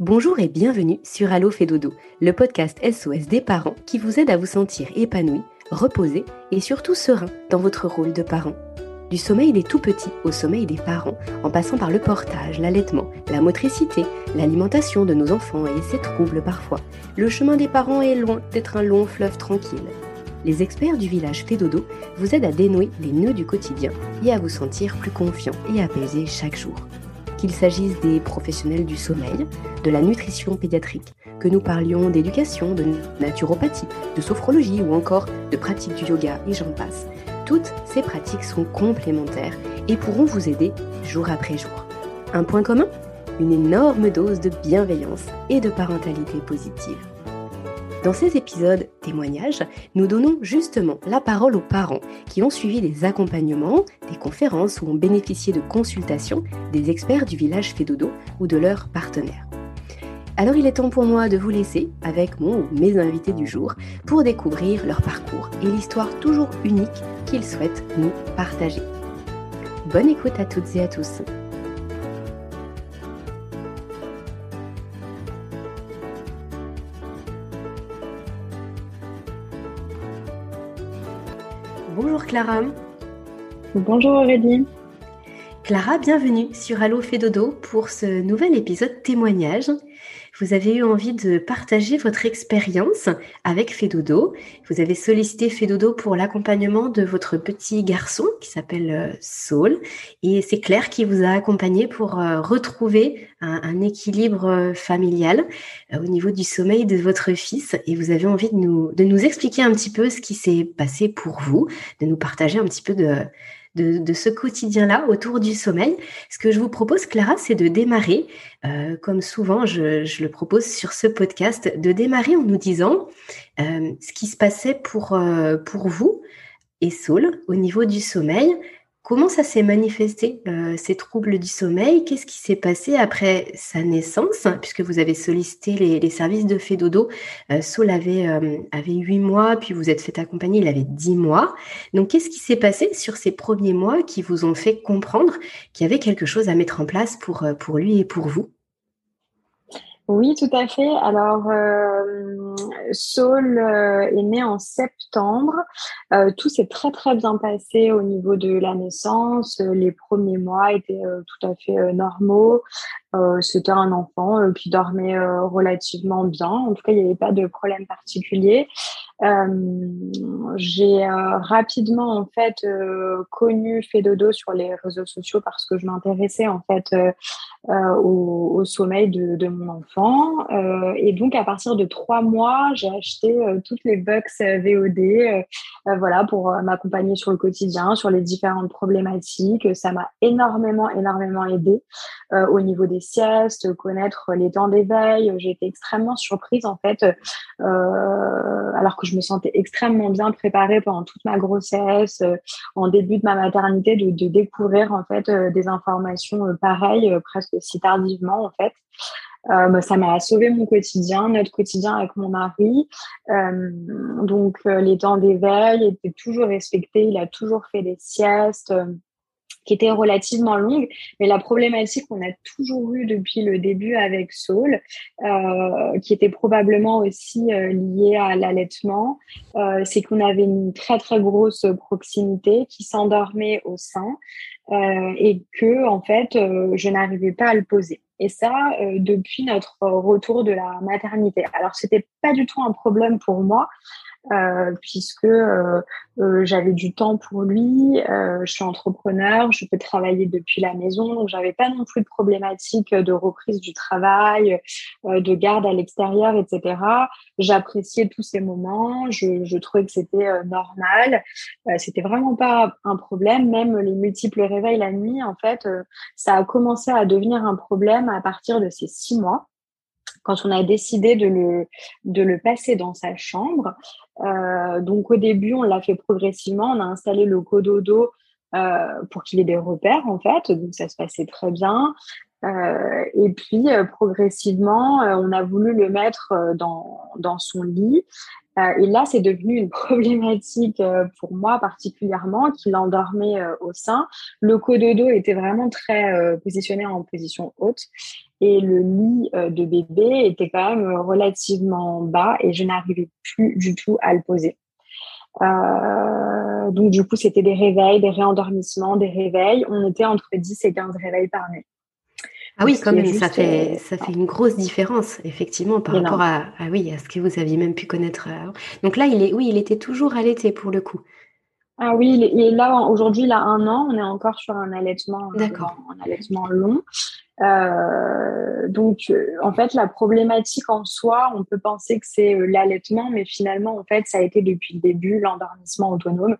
Bonjour et bienvenue sur Allo fait dodo, le podcast SOS des parents qui vous aide à vous sentir épanoui, reposé et surtout serein dans votre rôle de parent. Du sommeil des tout petits au sommeil des parents, en passant par le portage, l'allaitement, la motricité, l'alimentation de nos enfants et ses troubles parfois, le chemin des parents est loin d'être un long fleuve tranquille. Les experts du village Fédodo vous aident à dénouer les nœuds du quotidien et à vous sentir plus confiant et apaisé chaque jour qu'il s'agisse des professionnels du sommeil, de la nutrition pédiatrique, que nous parlions d'éducation, de naturopathie, de sophrologie ou encore de pratique du yoga et j'en passe. Toutes ces pratiques sont complémentaires et pourront vous aider jour après jour. Un point commun? Une énorme dose de bienveillance et de parentalité positive. Dans ces épisodes témoignages, nous donnons justement la parole aux parents qui ont suivi des accompagnements, des conférences ou ont bénéficié de consultations des experts du village Fédodo ou de leurs partenaires. Alors il est temps pour moi de vous laisser avec mon ou mes invités du jour pour découvrir leur parcours et l'histoire toujours unique qu'ils souhaitent nous partager. Bonne écoute à toutes et à tous. Bonjour Clara. Bonjour Aurélie. Clara, bienvenue sur Allo Fédodo pour ce nouvel épisode témoignage vous avez eu envie de partager votre expérience avec Fedodo. Vous avez sollicité Fedodo pour l'accompagnement de votre petit garçon qui s'appelle euh, Saul. Et c'est Claire qui vous a accompagné pour euh, retrouver un, équilibre euh, familial au niveau du sommeil de votre fils. Et vous avez envie de nous, de nous expliquer un petit peu ce qui s'est passé pour vous, de nous partager un petit peu de de, ce quotidien-là autour du sommeil. Ce que je vous propose, Clara, c'est de démarrer, euh, comme souvent je, le propose sur ce podcast, de démarrer en nous disant euh, ce qui se passait pour, euh, pour vous et Saul au niveau du sommeil. Comment ça s'est manifesté, euh, ces troubles du sommeil? Qu'est-ce qui s'est passé après sa naissance? Puisque vous avez sollicité les, services de Fédodo. Euh, Saul avait, euh, avait 8 mois, puis vous êtes fait accompagner, il avait 10 mois. Donc, qu'est-ce qui s'est passé sur ces premiers mois qui vous ont fait comprendre qu'il y avait quelque chose à mettre en place pour, pour lui et pour vous? Oui, tout à fait. Alors, euh, Saul euh, est né en septembre. Euh, tout s'est très très bien passé au niveau de la naissance. Les premiers mois étaient tout à fait normaux. C'était un enfant qui dormait relativement bien. En tout cas, il n'y avait pas de problème particulier. j'ai rapidement en fait connu Fedodo sur les réseaux sociaux parce que je m'intéressais en fait au, sommeil de, de mon enfant euh, et donc, à partir de trois mois, j'ai acheté euh, toutes les box euh, VOD voilà, pour m'accompagner sur le quotidien, sur les différentes problématiques. Ça m'a énormément, énormément aidé au niveau des siestes, connaître les temps d'éveil. J'ai été extrêmement surprise, en fait, alors que je me sentais extrêmement bien préparée pendant toute ma grossesse, en début de ma maternité, de, découvrir, en fait, des informations pareilles, presque si tardivement, en fait. Euh, bah, ça m'a sauvé mon quotidien, notre quotidien avec mon mari. Euh, donc, euh, les temps d'éveil étaient toujours respectés. Il a toujours fait des siestes euh, qui étaient relativement longues. Mais la problématique qu'on a toujours eue depuis le début avec Saul, euh, qui était probablement aussi liée à l'allaitement, c'est qu'on avait une très très grosse proximité qui s'endormait au sein et que en fait je n'arrivais pas à le poser. Et ça, euh, depuis notre retour de la maternité. Alors, c'était pas du tout un problème pour moi, euh, puisque euh, euh, j'avais du temps pour lui. Euh, je suis entrepreneur, je peux travailler depuis la maison, donc j'avais pas non plus de problématique de reprise du travail, de garde à l'extérieur, etc. J'appréciais tous ces moments, je, je trouvais que c'était normal. c'était vraiment pas un problème. Même les multiples réveils la nuit, en fait, ça a commencé à devenir un problème à partir de ces six mois quand on a décidé de le, de le passer dans sa chambre. Euh, donc au début, on l'a fait progressivement. On a installé le cododo euh, pour qu'il ait des repères en fait. Donc ça se passait très bien. Euh, et puis progressivement, on a voulu le mettre dans, dans son lit. Et là, c'est devenu une problématique pour moi particulièrement, qui l'endormait au sein. Le cododo était vraiment très positionné en position haute et le lit de bébé était quand même relativement bas et je n'arrivais plus du tout à le poser. Euh, donc, du coup, c'était des réveils, des réendormissements, des réveils. On était entre 10 et 15 réveils par nuit. Ah oui, quand même, ça fait, euh, ça fait une grosse différence, effectivement, par rapport à, oui, à ce que vous aviez même pu connaître. Donc là, il est, oui, il était toujours allaité pour le coup. Ah oui, et là, aujourd'hui, il a un an, on est encore sur un allaitement, D'accord. un allaitement long. Euh, donc, euh, en fait, la problématique en soi, on peut penser que c'est euh, l'allaitement, mais finalement, en fait, ça a été depuis le début l'endormissement autonome.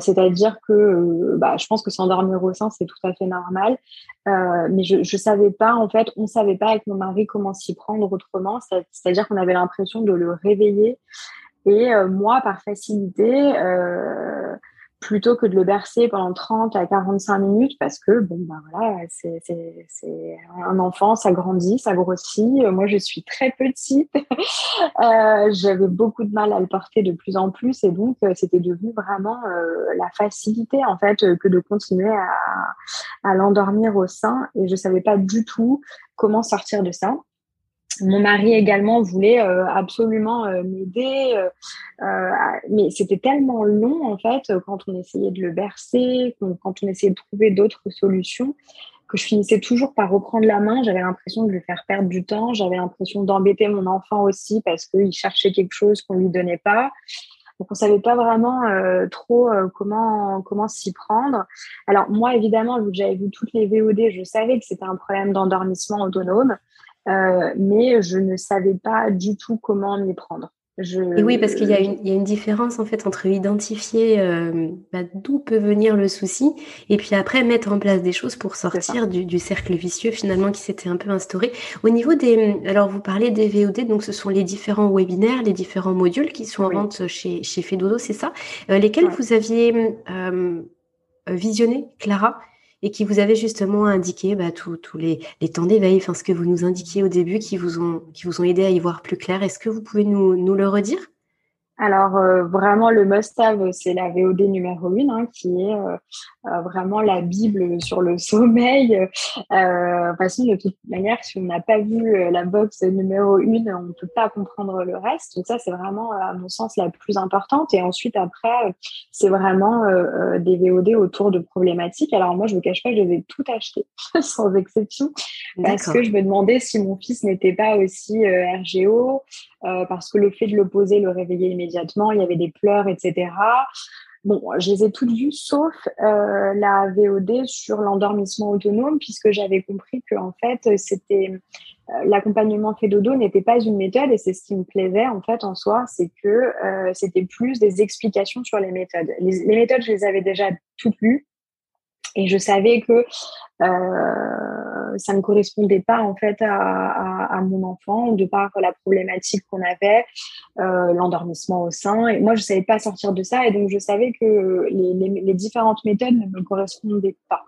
C'est-à-dire que bah, je pense que s'endormir au sein, c'est tout à fait normal. mais je ne savais pas, en fait, on ne savait pas avec mon mari comment s'y prendre autrement. C'est-à-dire qu'on avait l'impression de le réveiller. Et moi, par facilité, plutôt que de le bercer pendant 30 à 45 minutes parce que bon ben voilà c'est un enfant ça grandit ça grossit. Moi je suis très petite. Euh, j'avais beaucoup de mal à le porter de plus en plus. Et donc euh, c'était devenu vraiment euh, la facilité en fait que de continuer à, à l'endormir au sein. Et je savais pas du tout comment sortir de ça mon mari également voulait euh, absolument euh, m'aider, euh, mais c'était tellement long en fait quand on essayait de le bercer, quand on essayait de trouver d'autres solutions, que je finissais toujours par reprendre la main. J'avais l'impression de lui faire perdre du temps, j'avais l'impression d'embêter mon enfant aussi parce qu'il cherchait quelque chose qu'on lui donnait pas. Donc on savait pas vraiment trop comment comment s'y prendre. Alors moi évidemment vu que j'avais vu toutes les VOD, je savais que c'était un problème d'endormissement autonome. Euh, mais je ne savais pas du tout comment m'y prendre. Je... Et oui, parce qu'il y, y, a une différence en fait entre identifier euh, bah, d'où peut venir le souci et puis après mettre en place des choses pour sortir du, du, cercle vicieux finalement qui s'était un peu instauré. Au niveau des, alors vous parlez des VOD, donc ce sont les différents webinaires, les différents modules qui sont en vente chez chez Fedodo, c'est ça? Euh, Lesquels vous aviez euh, visionné, Clara? Et qui vous avait justement indiqué bah, tous les, les, temps d'éveil, enfin ce que vous nous indiquiez au début, qui vous ont, qui vous ont aidé à y voir plus clair. Est-ce que vous pouvez nous le redire? Alors euh, vraiment le must-have, c'est la VOD numéro 1 hein, qui est euh, euh, vraiment la bible sur le sommeil. Euh, de toute façon, de toute manière, si on n'a pas vu la box numéro 1, on ne peut pas comprendre le reste. Donc ça, c'est vraiment, à mon sens, la plus importante. Et ensuite, après, c'est vraiment des VOD autour de problématiques. Alors moi, je ne vous cache pas, je les ai toutes achetées, sans exception, parce que je me demandais si mon fils n'était pas aussi RGO, parce que le fait de le poser le réveillait immédiatement il y avait des pleurs, etc. Bon, je les ai toutes vues sauf euh, la VOD sur l'endormissement autonome, puisque j'avais compris que en fait, c'était euh, l'accompagnement fait dodo n'était pas une méthode, et c'est ce qui me plaisait en fait en soi, c'est que euh, c'était plus des explications sur les méthodes. Les, les, méthodes, je les avais déjà toutes lues, et je savais que euh, ça ne correspondait pas en fait à, à, mon enfant de par la problématique qu'on avait, euh, l'endormissement au sein. Et moi, je savais pas sortir de ça, et donc je savais que les, les, les différentes méthodes ne me correspondaient pas.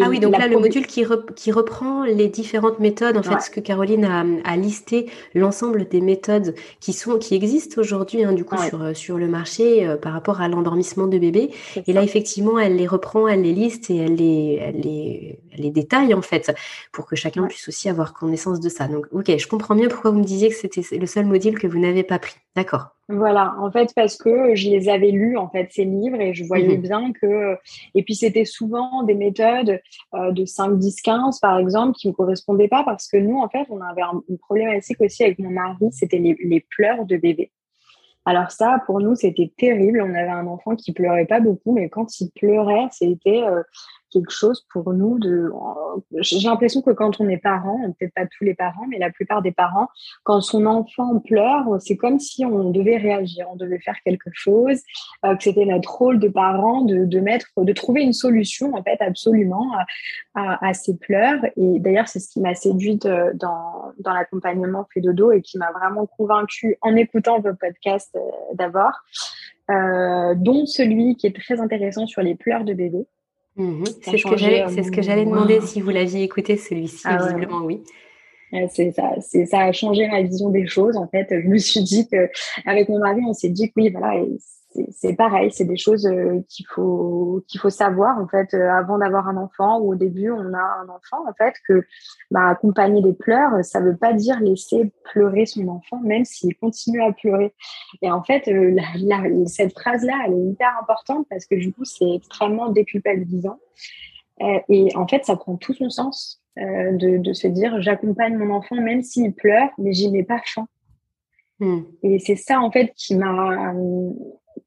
ah oui, donc là, le module qui, qui, reprend les différentes méthodes, en fait, ce que Caroline a, a listé, l'ensemble des méthodes qui sont qui existent aujourd'hui, hein, du coup, sur sur le marché euh, par rapport à l'endormissement de bébé. Et là, effectivement, elle les reprend, elle les liste et elle les elle les les détails en fait, pour que chacun puisse aussi avoir connaissance de ça. Donc, ok, je comprends bien pourquoi vous me disiez que c'était le seul module que vous n'avez pas pris. D'accord. Voilà, en fait, parce que je les avais lus, en fait, ces livres, et je voyais mhm. bien que. Et puis, c'était souvent des méthodes euh, de 5, 10, 15, par exemple, qui ne correspondaient pas, parce que nous, en fait, on avait un, une problématique aussi avec mon mari, c'était les, les pleurs de bébé. Alors ça, pour nous, c'était terrible. On avait un enfant qui pleurait pas beaucoup, mais quand il pleurait, c'était euh, quelque chose pour nous. J'ai l'impression que quand on est parent, peut-être pas tous les parents, mais la plupart des parents, quand son enfant pleure, c'est comme si on devait réagir, on devait faire quelque chose, euh, que c'était notre rôle de parent de, mettre, de trouver une solution en fait absolument à, à, ces pleurs. Et d'ailleurs, c'est ce qui m'a séduite euh, dans, l'accompagnement fait dodo et qui m'a vraiment convaincue en écoutant vos podcasts euh, d'abord. Dont celui qui est très intéressant sur les pleurs de bébé. C'est ce que j'allais, c'est ce que j'allais demander si vous l'aviez écouté celui-ci. Ah visiblement, oui. c'est ça, ça a changé ma vision des choses. En fait, je me suis dit que avec mon mari, on s'est dit que oui, voilà, c'est pareil, c'est des choses euh, qu'il faut qu'il faut savoir en fait euh, avant d'avoir un enfant. Ou au début on a un enfant en fait que bah, accompagner des pleurs ça veut pas dire laisser pleurer son enfant même s'il continue à pleurer. Et en fait euh, cette phrase là elle est hyper importante parce que du coup c'est extrêmement déculpabilisant. Et en fait ça prend tout son sens de, de se dire j'accompagne mon enfant même s'il pleure mais j'y mets pas fin. Hmm. Et c'est ça en fait qui m'a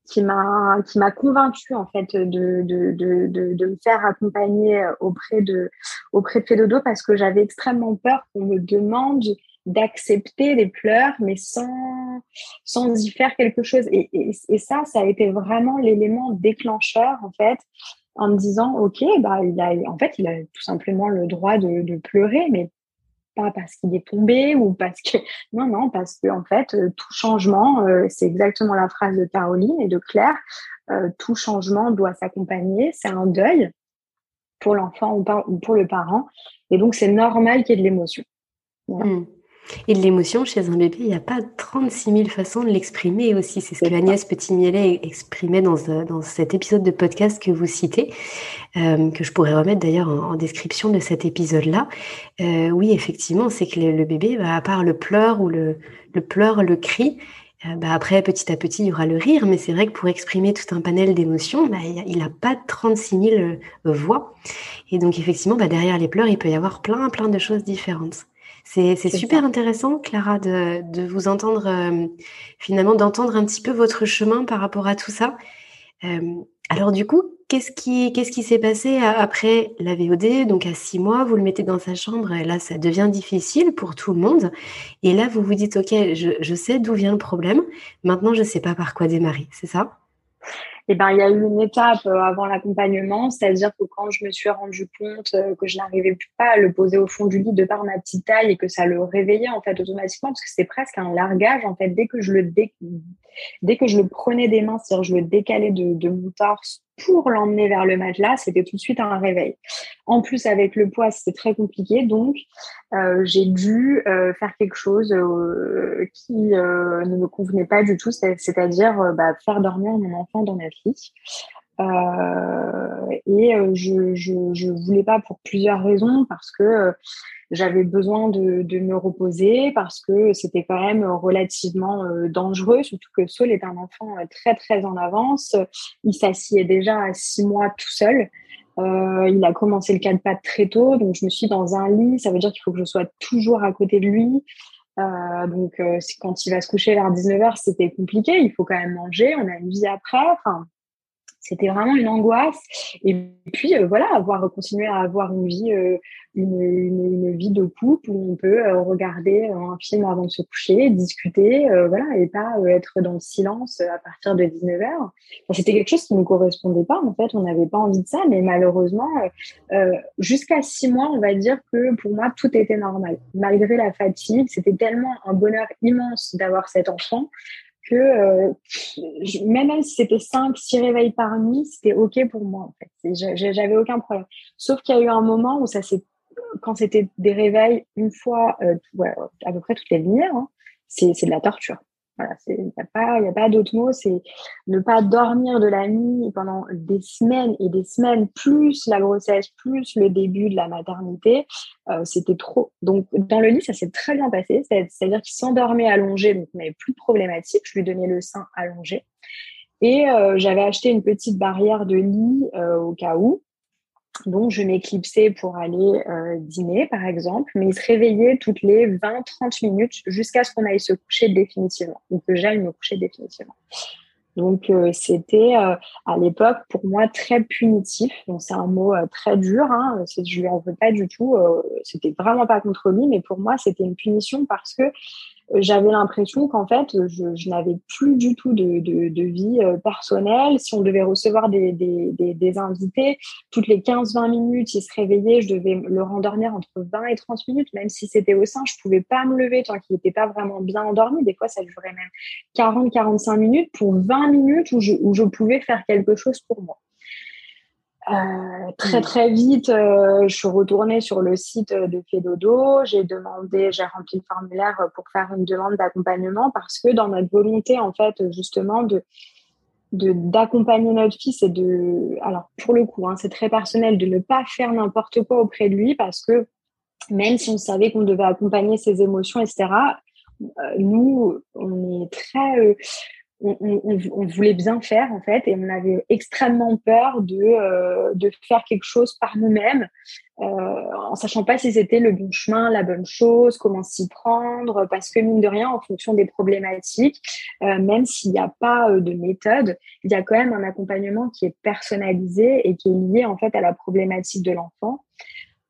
qui m'a qui m'a convaincue en fait de, de, de, de, me faire accompagner auprès de auprès de Fédodo parce que j'avais extrêmement peur qu'on me demande d'accepter les pleurs mais sans sans y faire quelque chose. Et, et, ça ça a été vraiment l'élément déclencheur en fait en me disant ok bah il a en fait il a tout simplement le droit de, de pleurer mais pas parce qu'il est tombé ou parce que non non parce que en fait euh, tout changement euh, c'est exactement la phrase de Caroline et de Claire euh, tout changement doit s'accompagner c'est un deuil pour l'enfant ou, pour le parent. Et donc c'est normal qu'il y ait de l'émotion. Mmh. Et de l'émotion, chez un bébé, il n'y a pas 36 000 façons de l'exprimer aussi. C'est ce que Agnès Petit-Mielet exprimait dans, dans, cet épisode de podcast que vous citez, euh, que je pourrais remettre d'ailleurs en, description de cet épisode-là. Euh, oui, effectivement, c'est que le, bébé, bah, à part le pleur ou le, le pleur, le cri, euh, bah, après, petit à petit, il y aura le rire, mais c'est vrai que pour exprimer tout un panel d'émotions, bah, il n'a pas 36 000 voix. Et donc, effectivement, bah, derrière les pleurs, il peut y avoir plein, plein de choses différentes. C'est super intéressant, Clara, de, vous entendre, euh, finalement, d'entendre un petit peu votre chemin par rapport à tout ça. Euh, alors, du coup, qu'est-ce qui qu'est-ce qui s'est passé après la VOD Donc, à six mois, vous le mettez dans sa chambre et là, ça devient difficile pour tout le monde. Et là, vous vous dites, OK, je, je sais d'où vient le problème. Maintenant, je ne sais pas par quoi démarrer. C'est ça? Eh ben, il y a eu une étape euh, avant l'accompagnement, c'est-à-dire que quand je me suis rendu compte euh, que je n'arrivais plus pas à le poser au fond du lit de par ma petite taille et que ça le réveillait en fait automatiquement, parce que c'était presque un largage en fait dès que je le dès que je le prenais des mains, c'est-à-dire je le décalais de, mon torse pour l'emmener vers le matelas, c'était tout de suite un réveil. En plus, avec le poids, c'était très compliqué, donc euh, j'ai dû euh, faire quelque chose euh, qui ne me convenait pas du tout, c'est-à-dire bah, faire dormir mon enfant dans ma fille. Et je, je, je voulais pas pour plusieurs raisons, parce que j'avais besoin de, de, me reposer parce que c'était quand même relativement euh, dangereux, surtout que Saul est un enfant euh, très très en avance. Il s'assied déjà à six mois tout seul. Euh, il a commencé le de pattes très tôt, donc je me suis dans un lit. Ça veut dire qu'il faut que je sois toujours à côté de lui. Euh, donc euh, quand il va se coucher vers 19h, c'était compliqué. Il faut quand même manger. On a une vie après. Enfin, c'était vraiment une angoisse. Et puis euh, voilà, avoir continué à avoir une vie, euh, une, une, vie de couple où on peut euh, regarder un film avant de se coucher, discuter, voilà, et pas être dans le silence à partir de 19h. C'était quelque chose qui ne correspondait pas. En fait, on n'avait pas envie de ça, mais malheureusement, jusqu'à six mois, on va dire que pour moi, tout était normal. Malgré la fatigue, c'était tellement un bonheur immense d'avoir cet enfant que euh, même si c'était 5, 6 réveils par nuit, c'était OK pour moi en fait. J'avais aucun problème. Sauf qu'il y a eu un moment où ça s'est quand c'était des réveils une fois euh, à peu près toutes les lumières, hein, c'est de la torture. Il n'y a pas, y a pas d'autre mot, c'est ne pas dormir de la nuit pendant des semaines et des semaines, plus la grossesse, plus le début de la maternité, euh, c'était trop. Donc, dans le lit, ça s'est très bien passé, c'est-à-dire qu'il s'endormait allongé, donc plus de problématique, je lui donnais le sein allongé. Et euh, j'avais acheté une petite barrière de lit euh, au cas où. Donc, je m'éclipsais pour aller euh, dîner, par exemple, mais il se réveillait toutes les 20-30 minutes jusqu'à ce qu'on aille se coucher définitivement, ou que j'aille me coucher définitivement. Donc, euh, c'était euh, à l'époque pour moi très punitif. Donc, c'est un mot très dur. Hein, je lui en veux pas du tout. c'était vraiment pas contre lui, mais pour moi, c'était une punition parce que j'avais l'impression qu'en fait, je, n'avais plus du tout de, vie euh, personnelle. Si on devait recevoir des, invités, toutes les 15-20 minutes, il se réveillait, je devais le rendormir entre 20 et 30 minutes, même si c'était au sein, je pouvais pas me lever tant qu'il n'était pas vraiment bien endormi. Des fois, ça durait même 40-45 minutes pour 20 minutes où où je pouvais faire quelque chose pour moi. Très très vite, je suis retournée sur le site de Fedodo. J'ai demandé, j'ai rempli le formulaire pour faire une demande d'accompagnement parce que dans notre volonté, en fait, justement, de d'accompagner notre fils et de alors pour le coup hein, c'est très personnel de ne pas faire n'importe quoi auprès de lui parce que même si on savait qu'on devait accompagner ses émotions etc euh, nous on est très euh, on, voulait bien faire en fait et on avait extrêmement peur de, euh, de faire quelque chose par nous-mêmes euh, en sachant pas si c'était le bon chemin, la bonne chose, comment s'y prendre parce que mine de rien en fonction des problématiques, euh, même s'il n'y a pas de méthode, il y a quand même un accompagnement qui est personnalisé et qui est lié en fait à la problématique de l'enfant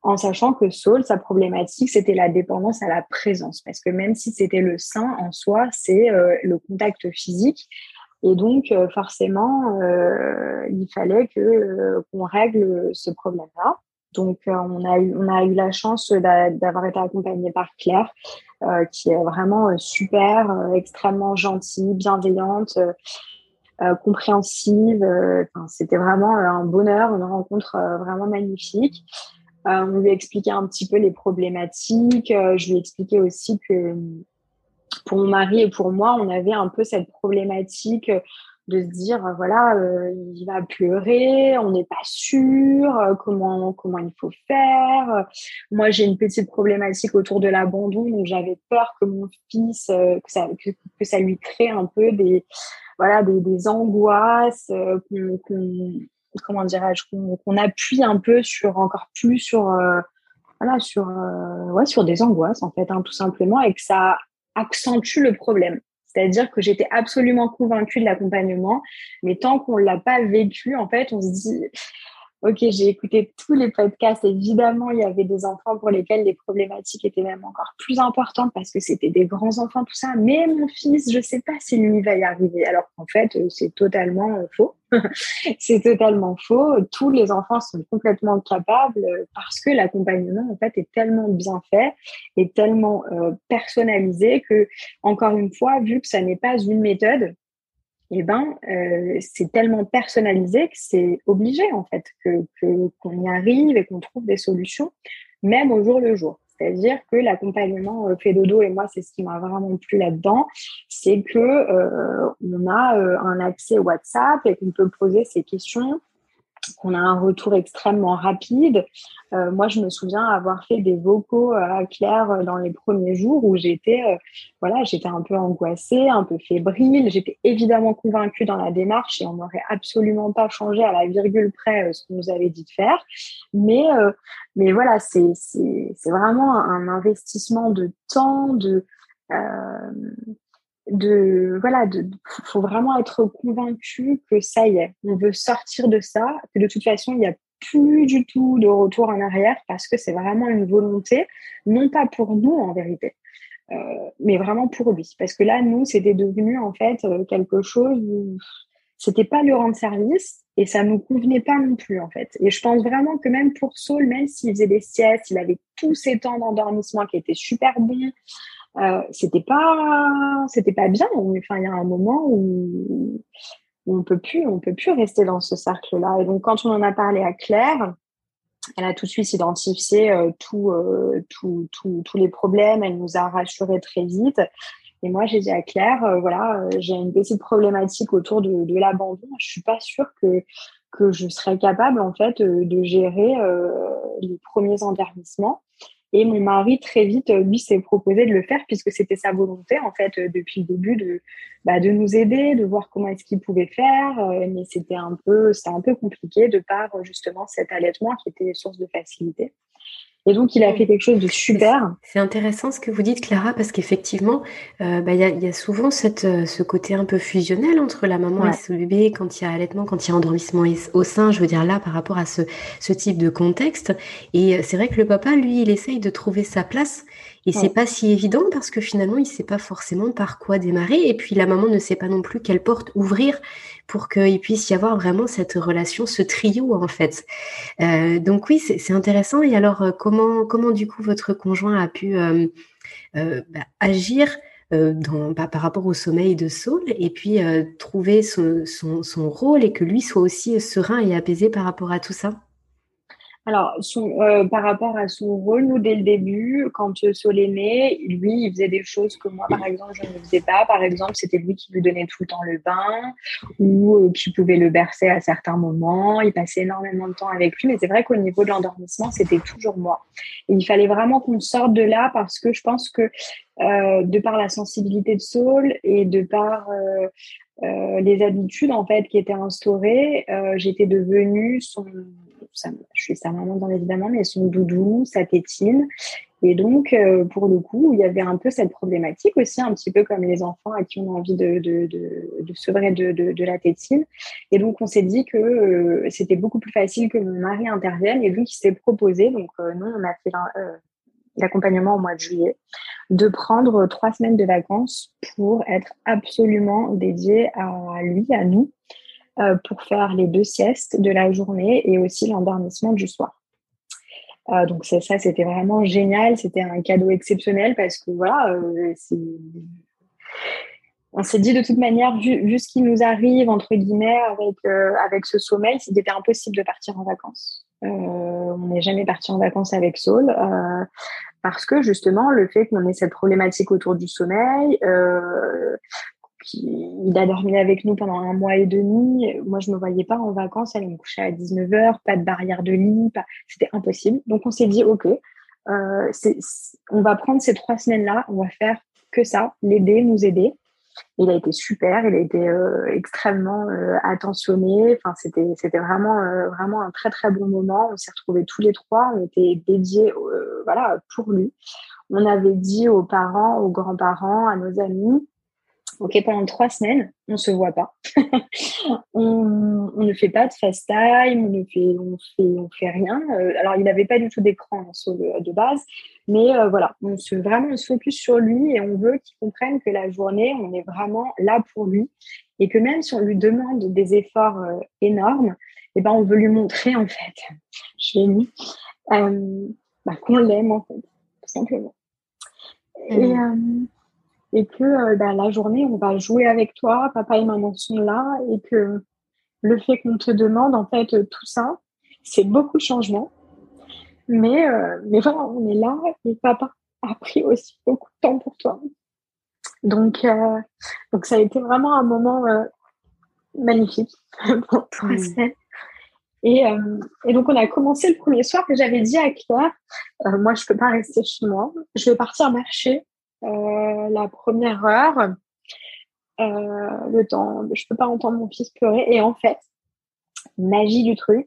en sachant que Saul, sa problématique, c'était la dépendance à la présence, parce que même si c'était le sein en soi, c'est euh, le contact physique. Et donc, euh, forcément, euh, il fallait que qu'on règle ce problème-là. Donc, on a eu on a eu la chance d'avoir été accompagné par Claire, qui est vraiment super, extrêmement gentille, bienveillante. compréhensive. C'était vraiment un bonheur, une rencontre vraiment magnifique. Euh, on lui a expliqué un petit peu les problématiques. Euh, je lui ai expliqué aussi que pour mon mari et pour moi, on avait un peu cette problématique de se dire voilà euh, il va pleurer on n'est pas sûr comment comment il faut faire moi j'ai une petite problématique autour de l'abandon donc j'avais peur que mon fils que ça que, ça lui crée un peu des voilà des, des angoisses qu'on comment dirais-je, qu'on appuie un peu sur encore plus sur, euh, voilà, euh, des angoisses en fait, hein, tout simplement, et que ça accentue le problème. C'est-à-dire que j'étais absolument convaincue de l'accompagnement, mais tant qu'on l'a pas vécu, en fait, on se dit, Ok, j'ai écouté tous les podcasts. Évidemment, il y avait des enfants pour lesquels les problématiques étaient même encore plus importantes parce que c'était des grands enfants, tout ça. Mais mon fils, je ne sais pas si lui va y arriver. Alors qu'en fait, euh, c'est totalement euh, faux. c'est totalement faux. Tous les enfants sont complètement capables euh, parce que l'accompagnement, en fait, est tellement bien fait et tellement personnalisé que, encore une fois, vu que ça n'est pas une méthode, eh ben, euh, c'est tellement personnalisé que c'est obligé en fait que qu'on y arrive et qu'on trouve des solutions, même au jour le jour. C'est-à-dire que l'accompagnement euh, Fédodo et moi, c'est ce qui m'a vraiment plu là-dedans, c'est que euh, on a un accès WhatsApp et qu'on peut poser ces questions qu'on a un retour extrêmement rapide. Euh, moi, je me souviens avoir fait des vocaux à Claire euh, dans les premiers jours où j'étais, euh, voilà, j'étais un peu angoissée, un peu fébrile. J'étais évidemment convaincue dans la démarche et on n'aurait absolument pas changé à la virgule près ce qu'on nous avait dit de faire. Mais, mais voilà, c'est c'est vraiment un investissement de temps, de de voilà de faut vraiment être convaincu que ça y est on veut sortir de ça que de toute façon il n'y a plus du tout de retour en arrière parce que c'est vraiment une volonté non pas pour nous en vérité euh, mais vraiment pour lui. Parce que là nous c'était devenu en fait euh, quelque chose où c'était pas le rendre service et ça nous convenait pas non plus en fait. Et je pense vraiment que même pour Saul même s'il faisait des siestes il avait tous ses temps d'endormissement qui étaient super bons euh, c'était pas c'était pas bien enfin il y a un moment où, on peut plus on peut plus rester dans ce cercle là et donc quand on en a parlé à Claire elle a tout de suite identifié euh, tout, euh, tous les problèmes. Elle nous a rassuré très vite. Et moi j'ai dit à Claire euh, voilà j'ai une petite problématique autour de, de l'abandon. Je suis pas sûre que que je serais capable en fait de gérer les premiers endormissements et mon mari, très vite, euh, lui, s'est proposé de le faire puisque c'était sa volonté, en fait, euh, depuis le début, de, bah, de nous aider, de voir comment est-ce qu'il pouvait faire. Euh, mais c'était un peu, c'était un peu compliqué de par, justement, cet allaitement qui était source de facilité. Et donc, il a fait quelque chose de super. C'est intéressant ce que vous dites, Clara, parce qu'effectivement, euh, bah, il y, a, y, a, souvent cette, euh, ce côté un peu fusionnel entre la maman et ce bébé quand il y a allaitement, quand il y a endormissement au sein, je veux dire là, par rapport à ce, ce type de contexte. Et euh, c'est vrai que le papa, lui, il essaye de trouver sa place et c'est pas si évident parce que finalement, il sait pas forcément par quoi démarrer. Et puis la maman ne sait pas non plus quelle porte ouvrir pour qu'il puisse y avoir vraiment cette relation, ce trio en fait. Euh, donc oui, c'est intéressant. Et alors, euh, comment, comment du coup votre conjoint a pu euh, bah, agir bah, par rapport au sommeil de Saul et puis trouver son, rôle et que lui soit aussi serein et apaisé par rapport à tout ça? Alors, son, euh, par rapport à son rôle, nous, dès le début, quand Sol est né, lui, il faisait des choses que moi, par exemple, je ne faisais pas. Par exemple, c'était lui qui lui donnait tout le temps le bain ou euh, qui pouvait le bercer à certains moments. Il passait énormément de temps avec lui. Mais c'est vrai qu'au niveau de l'endormissement, c'était toujours moi. Et il fallait vraiment qu'on sorte de là parce que je pense que euh, de par la sensibilité de Saul et de par euh, euh, les habitudes en fait qui étaient instaurées, euh, j'étais devenue son, je suis sa maman bien évidemment, mais son doudou, sa tétine. Et donc, euh, pour le coup, il y avait un peu cette problématique aussi, un petit peu comme les enfants à qui on a envie de, de, de, de sevrer de, de, la tétine. Et donc, on s'est dit que c'était beaucoup plus facile que mon mari intervienne. Et donc, il s'est proposé, donc nous, on a fait l'accompagnement au mois de juillet, de prendre trois semaines de vacances pour être absolument dédié à lui, à nous, euh, pour faire les deux siestes de la journée et aussi l'endormissement du soir. Euh, donc ça, c'était vraiment génial, c'était un cadeau exceptionnel parce que voilà, euh, on s'est dit de toute manière, vu, ce qui nous arrive entre guillemets avec avec ce sommeil, c'était impossible de partir en vacances. On n'est jamais parti en vacances avec Saul parce que justement le fait qu'on ait cette problématique autour du sommeil, euh, il a dormi avec nous pendant un mois et demi. Moi, je me voyais pas en vacances, aller me coucher à 19h, pas de barrière de lit, c'était impossible. Donc, on s'est dit, OK, euh, on va prendre ces trois semaines-là, on va faire que ça, l'aider, nous aider. Il a été super, il a été euh, extrêmement euh, attentionné. Enfin, c'était c'était vraiment euh, vraiment un très très bon moment. On s'est retrouvés tous les trois, on était dédiés voilà pour lui. On avait dit aux parents, aux grands-parents, à nos amis Ok, pendant trois semaines, on se voit pas. on, ne fait pas de FaceTime, on ne fait, on fait, on fait rien. Alors, il n'avait pas du tout d'écran hein, de, base, mais euh, voilà, on se vraiment on se focus sur lui et on veut qu'il comprenne que la journée, on est vraiment là pour lui et que même si on lui demande des efforts euh, énormes, eh ben, on veut lui montrer en fait, je l'ai mis, bah, qu'on l'aime en fait, tout simplement. Et, et que euh, bah, la journée, on va jouer avec toi, papa et maman sont là, et que le fait qu'on te demande, en fait, tout ça, c'est beaucoup de changements. Mais, euh, mais voilà, on est là, et papa a pris aussi beaucoup de temps pour toi. Donc, euh, donc ça a été vraiment un moment magnifique pour trois mmh. semaines. Et, et, donc, on a commencé le premier soir que j'avais dit à Claire, moi, je peux pas rester chez moi, je vais partir marcher euh, la première heure, euh, le temps, je peux pas entendre mon fils pleurer. Et en fait, magie du truc,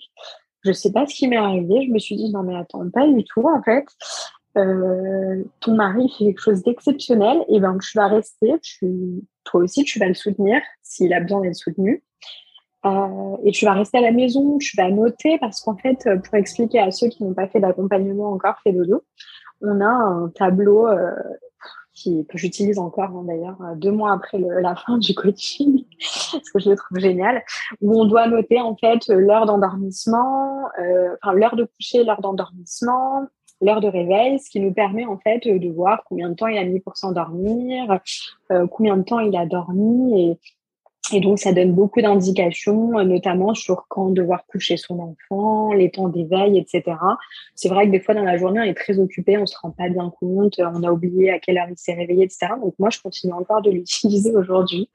je sais pas ce qui m'est arrivé. Je me suis dit non mais attends pas du tout en fait. Euh, ton mari fait quelque chose d'exceptionnel, et ben tu vas rester, toi aussi tu vas le soutenir s'il a besoin d'être soutenu. et tu vas rester à la maison, tu vas noter parce qu'en fait, pour expliquer à ceux qui n'ont pas fait d'accompagnement encore fait dodo, on a un tableau que j'utilise encore hein, d'ailleurs euh, deux mois après la fin du coaching, parce que je le trouve génial, où on doit noter en fait l'heure d'endormissement, euh, enfin l'heure de coucher, l'heure d'endormissement, l'heure de réveil, ce qui nous permet en fait de voir combien de temps il a mis pour s'endormir, euh, combien de temps il a dormi et et donc, ça donne beaucoup d'indications, euh, notamment sur quand devoir coucher son enfant, les temps d'éveil, etc. C'est vrai que des fois, dans la journée, on est très occupé, on se rend pas bien compte, on a oublié à quelle heure il s'est réveillé, etc. Donc, moi, je continue encore de l'utiliser aujourd'hui.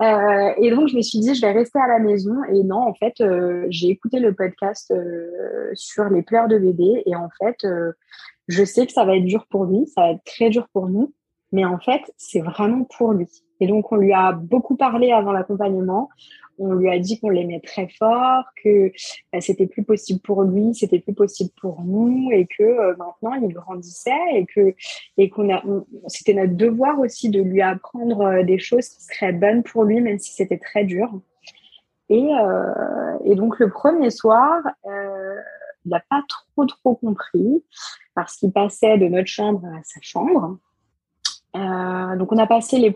Euh, et donc, je me suis dit, je vais rester à la maison. Et non, en fait, euh, j'ai écouté le podcast euh, sur les pleurs de bébé. Et en fait, euh, je sais que ça va être dur pour lui, ça va être très dur pour nous. Mais en fait, c'est vraiment pour lui. Et donc, on lui a beaucoup parlé avant l'accompagnement. On lui a dit qu'on l'aimait très fort, que bah, c'était plus possible pour lui, c'était plus possible pour nous, et que euh, maintenant il grandissait et que et qu'on a, c'était notre devoir aussi de lui apprendre euh, des choses qui seraient bonnes pour lui, même si c'était très dur. Et, euh, et donc le premier soir, il n'a pas trop trop compris parce qu'il passait de notre chambre à sa chambre. Euh, donc, on a passé les,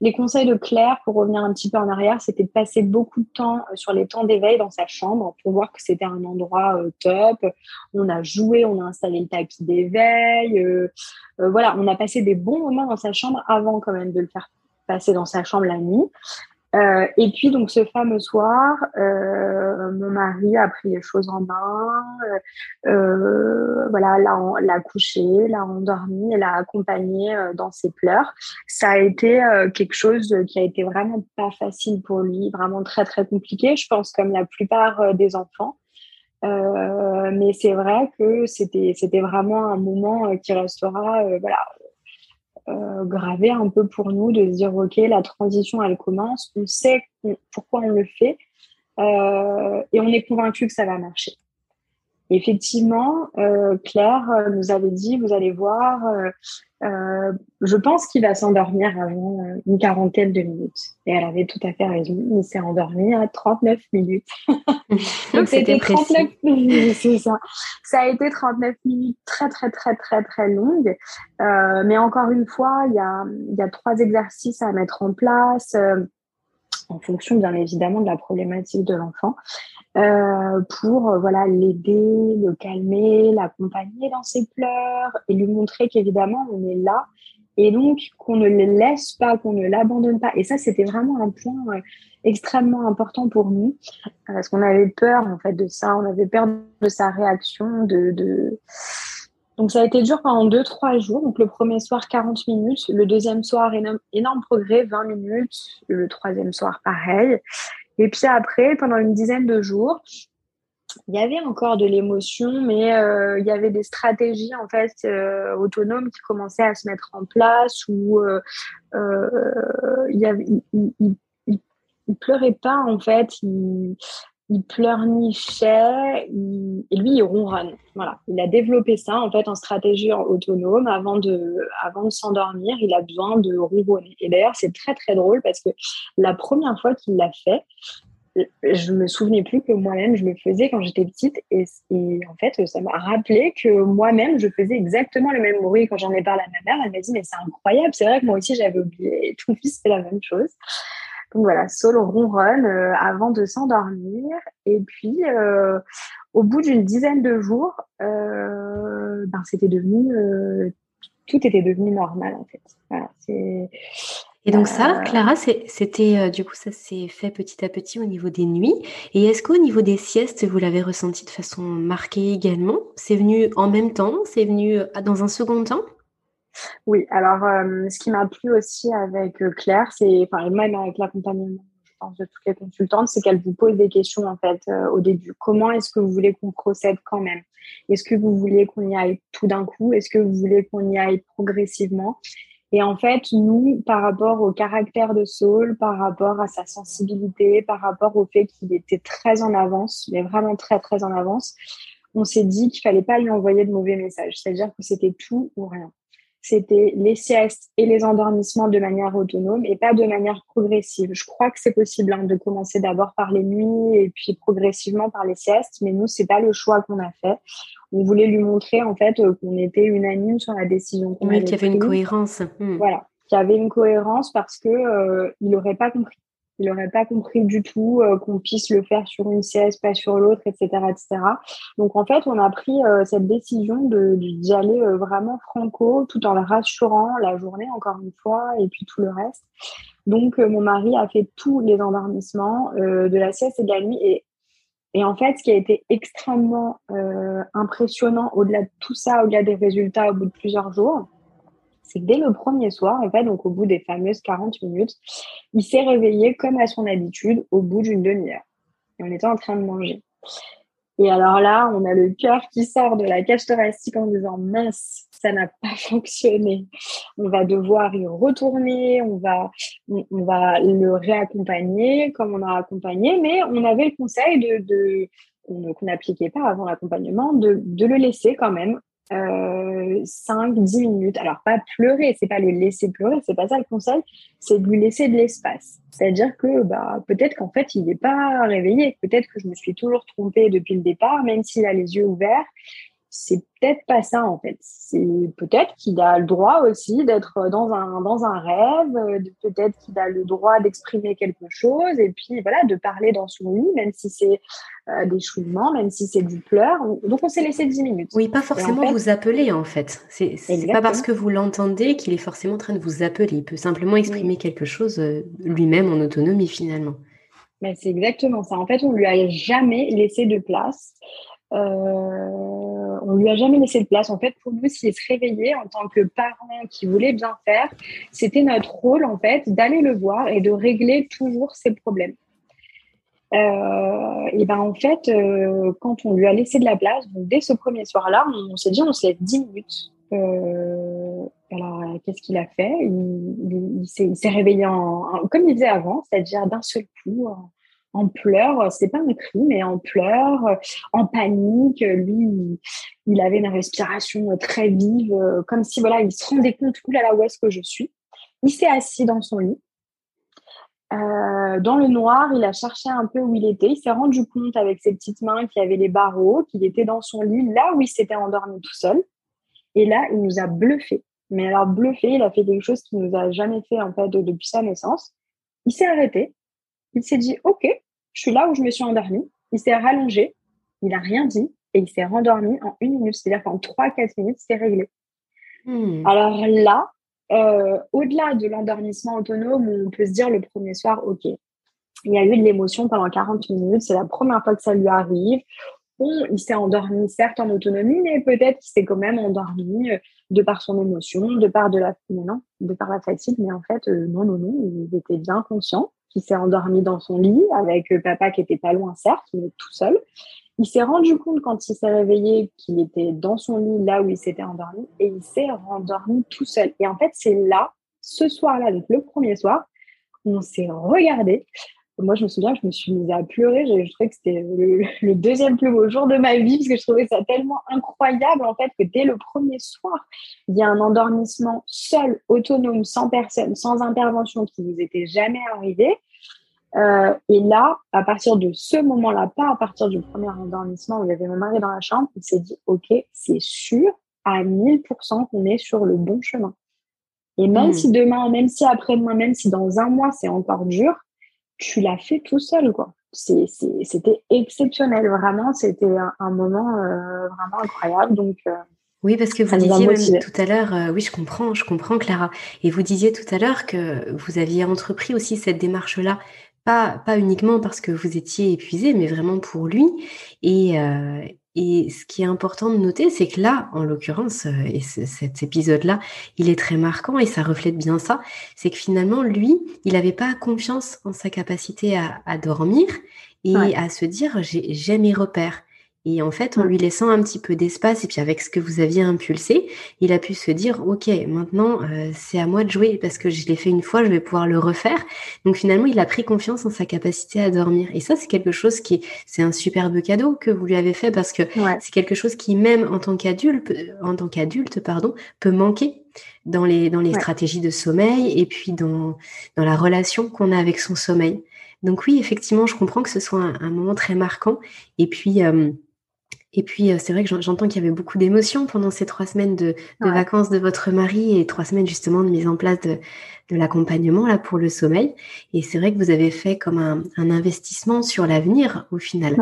les conseils de Claire pour revenir un petit peu en arrière. C'était de passer beaucoup de temps euh, sur les temps d'éveil dans sa chambre pour voir que c'était un endroit euh, top. On a joué, on a installé le tapis d'éveil. voilà, on a passé des bons moments dans sa chambre avant quand même de le faire passer dans sa chambre la nuit. Euh, et puis donc ce fameux soir, euh, mon mari a pris les choses en main, euh, voilà, l'a couché, l'a endormi, l'a accompagné dans ses pleurs. Ça a été quelque chose qui a été vraiment pas facile pour lui, vraiment très très compliqué. Je pense comme la plupart des enfants. mais c'est vrai que c'était c'était vraiment un moment qui restera voilà euh, gravé un peu pour nous de se dire ok la transition elle commence. On sait pourquoi on le fait euh, et on est convaincu que ça va marcher effectivement, euh, Claire euh, nous avait dit, vous allez voir, euh, euh je pense qu'il va s'endormir avant une quarantaine de minutes. Et elle avait tout à fait raison. Il s'est endormi à 39 minutes. Donc c'était 39 minutes, c'est ça. Ça a été 39 minutes très, très, très, très, très longues. mais encore une fois, il y a, y a trois exercices à mettre en place en fonction bien évidemment de la problématique de l'enfant. Euh, pour euh, voilà l'aider, le calmer, l'accompagner dans ses pleurs et lui montrer qu'évidemment on est là et donc qu'on ne le laisse pas, qu'on ne l'abandonne pas. Et ça, c'était vraiment un point euh, extrêmement important pour nous parce qu'on avait peur en fait de ça, on avait peur de sa réaction, de... Donc ça a été dur pendant deux, trois jours. Donc le premier soir, 40 minutes. Le deuxième soir, énorme, énorme progrès, 20 minutes. Le troisième soir, pareil. Et puis après, pendant une dizaine de jours, il y avait encore de l'émotion, mais euh, il y avait des stratégies en fait euh, autonomes qui commençaient à se mettre en place où euh, il, y pleurait pas en fait, il pleurnichait, et lui, il ronronne. Voilà. Il a développé ça, en fait, en stratégie autonome. Avant de, avant de s'endormir, il a besoin de ronronner. Et d'ailleurs, c'est très, très drôle parce que la première fois qu'il l'a fait, je me souvenais plus que moi-même, je le faisais quand j'étais petite. Et, en fait, ça m'a rappelé que moi-même, je faisais exactement le même bruit quand j'en ai parlé à ma mère. Elle m'a dit, mais c'est incroyable. C'est vrai que moi aussi, j'avais oublié. Et tout fils fait la même chose. Donc voilà, solo ronronne euh, avant de s'endormir. Et puis, euh, au bout d'une dizaine de jours, euh, ben, c'était devenu, tout était devenu normal en fait. Voilà, et donc ça, Clara, c'était du coup ça s'est fait petit à petit au niveau des nuits. Et est-ce qu'au niveau des siestes, vous l'avez ressenti de façon marquée également? C'est venu en même temps? C'est venu dans un second temps? Oui, alors euh, ce qui m'a plu aussi avec euh, Claire, c'est, enfin, même avec l'accompagnement, de toutes les consultantes, c'est qu'elle vous pose des questions en fait euh, au début. Comment est-ce que vous voulez qu'on procède quand même? Est-ce que vous voulez qu'on y aille tout d'un coup? Est-ce que vous voulez qu'on y aille progressivement? Et en fait, nous, par rapport au caractère de Saul, par rapport à sa sensibilité, par rapport au fait qu'il était très en avance, mais vraiment très très en avance, on s'est dit qu'il fallait pas lui envoyer de mauvais messages. C'est-à-dire que c'était tout ou rien c'était les siestes et les endormissements de manière autonome et pas de manière progressive. Je crois que c'est possible hein, de commencer d'abord par les nuits et puis progressivement par les siestes, mais nous, c'est pas le choix qu'on a fait. On voulait lui montrer en fait euh, qu'on était unanime sur la décision qu'on oui, qu'il y avait une cohérence. Hmm. Voilà, qu'il y avait une cohérence parce que euh, il n'aurait pas compris il n'aurait pas compris du tout euh, qu'on puisse le faire sur une sieste, pas sur l'autre, etc., etc. Donc en fait, on a pris euh, cette décision de d'y aller euh, vraiment franco, tout en le rassurant la journée encore une fois, et puis tout le reste. Donc mon mari a fait tous les endormissements de la sieste et de la nuit, et et en fait, ce qui a été extrêmement impressionnant au-delà de tout ça, au-delà des résultats au bout de plusieurs jours, c'est que dès le premier soir, en fait, donc au bout des fameuses 40 minutes, il s'est réveillé comme à son habitude au bout d'une demi-heure. Et on était en train de manger. Et alors là, on a le cœur qui sort de la cage thoracique en disant mince, ça n'a pas fonctionné. On va devoir y retourner, on va, on, va le réaccompagner comme on a accompagné, mais on avait le conseil de, qu'on n'appliquait pas avant l'accompagnement, de, le laisser quand même euh, 5-10 minutes. Alors, pas pleurer, c'est pas le laisser pleurer, c'est pas ça le conseil, c'est de lui laisser de l'espace. C'est-à-dire que bah, peut-être qu'en fait, il n'est pas réveillé, peut-être que je me suis toujours trompée depuis le départ, même s'il a les yeux ouverts, c'est peut-être pas ça en fait. C'est peut-être qu'il a le droit aussi d'être dans un dans un rêve, peut-être qu'il a le droit d'exprimer quelque chose et puis voilà de parler dans son lit, même si c'est euh, des chouinements, même si c'est du pleur. Donc on s'est laissé 10 minutes. Oui, pas forcément vous appeler en fait. C'est pas parce que vous l'entendez qu'il est forcément en train de vous appeler. Il peut simplement exprimer quelque chose euh, lui-même en autonomie finalement. Mais c'est exactement ça. En fait, on lui a jamais laissé de place. Euh, on lui a jamais laissé de place. En fait, pour nous, s'il se réveillait en tant que parent qui voulait bien faire, c'était notre rôle en fait d'aller le voir et de régler toujours ses problèmes. Euh, et ben en fait, euh, quand on lui a laissé de la place, dès ce premier soir-là, on, s'est dit on se lève 10 minutes. Euh, alors, qu'est-ce qu'il a fait? Il, s'est réveillé en, comme il disait avant, c'est-à-dire d'un seul coup, pleurs, c'est pas un cri, mais en pleurs, en panique. Lui, il avait une respiration très vive, comme si voilà, il se rendait compte là, où est-ce que je suis? Il s'est assis dans son lit. Euh, dans le noir, il a cherché un peu où il était. Il s'est rendu compte avec ses petites mains qu'il avait les barreaux, qu'il était dans son lit, là où il s'était endormi tout seul. Et là, il nous a bluffé. Mais alors bluffé, il a fait quelque chose qu'il nous a jamais fait en fait depuis sa naissance. Il s'est arrêté, il s'est dit, OK, je suis là où je me suis endormi. Il s'est rallongé, il n'a rien dit et il s'est rendormi en une minute. C'est-à-dire qu'en trois, quatre minutes, c'est réglé. Hmm. Alors là, euh, au-delà de l'endormissement autonome, on peut se dire le premier soir, OK, il y a eu de l'émotion pendant 40 minutes, c'est la première fois que ça lui arrive. Bon, il s'est endormi, certes, en autonomie, mais peut-être qu'il s'est quand même endormi euh, de par son émotion, de par de la, non, de par la fatigue, mais en fait, euh, non, non, non, il était bien conscient qui s'est endormi dans son lit avec euh, papa qui était pas loin, certes, mais tout seul. Il s'est rendu compte quand il s'est réveillé qu'il était dans son lit là où il s'était endormi et il s'est rendormi tout seul. Et en fait, c'est là, ce soir-là, donc le premier soir, on s'est regardé moi, je me souviens, je me suis mise à pleurer. Je, trouvais que c'était le, deuxième plus beau jour de ma vie parce que je trouvais ça tellement incroyable en fait que dès le premier soir, il y a un endormissement seul, autonome, sans personne, sans intervention qui nous était jamais arrivé. Euh, et là, à partir de ce moment-là, pas à partir du premier endormissement où il y avait mon mari dans la chambre, il s'est dit, OK, c'est sûr à 1000% qu'on est sur le bon chemin. Et même hmm. si demain, même si après-demain, même si dans un mois, c'est encore dur, tu l'as fait tout seul, quoi. C'était exceptionnel, vraiment. C'était un, moment euh, vraiment incroyable. Donc, euh, oui, parce que vous disiez même tout à l'heure, euh, oui, je comprends, je comprends, Clara. Et vous disiez tout à l'heure que vous aviez entrepris aussi cette démarche-là, pas, pas uniquement parce que vous étiez épuisé, mais vraiment pour lui. Et, et ce qui est important de noter, c'est que là, en l'occurrence, euh, et cet épisode-là, il est très marquant et ça reflète bien ça, c'est que finalement, lui, il n'avait pas confiance en sa capacité à, dormir et à se dire, j'ai mes repères. Et en fait, en lui laissant un petit peu d'espace et puis avec ce que vous aviez impulsé, il a pu se dire, OK, maintenant, euh, c'est à moi de jouer parce que je l'ai fait une fois, je vais pouvoir le refaire. Donc finalement, il a pris confiance en sa capacité à dormir. Et ça, c'est quelque chose qui, c'est un superbe cadeau que vous lui avez fait parce que c'est quelque chose qui, même en tant qu'adulte, en tant qu'adulte, pardon, peut manquer dans les, dans les stratégies de sommeil et puis dans, dans la relation qu'on a avec son sommeil. Donc oui, effectivement, je comprends que ce soit un, moment très marquant. Et puis, euh, et puis, euh, c'est vrai que j'entends qu'il y avait beaucoup d'émotions pendant ces trois semaines de, vacances de votre mari et trois semaines justement de mise en place de, l'accompagnement là pour le sommeil. Et c'est vrai que vous avez fait comme un, investissement sur l'avenir au final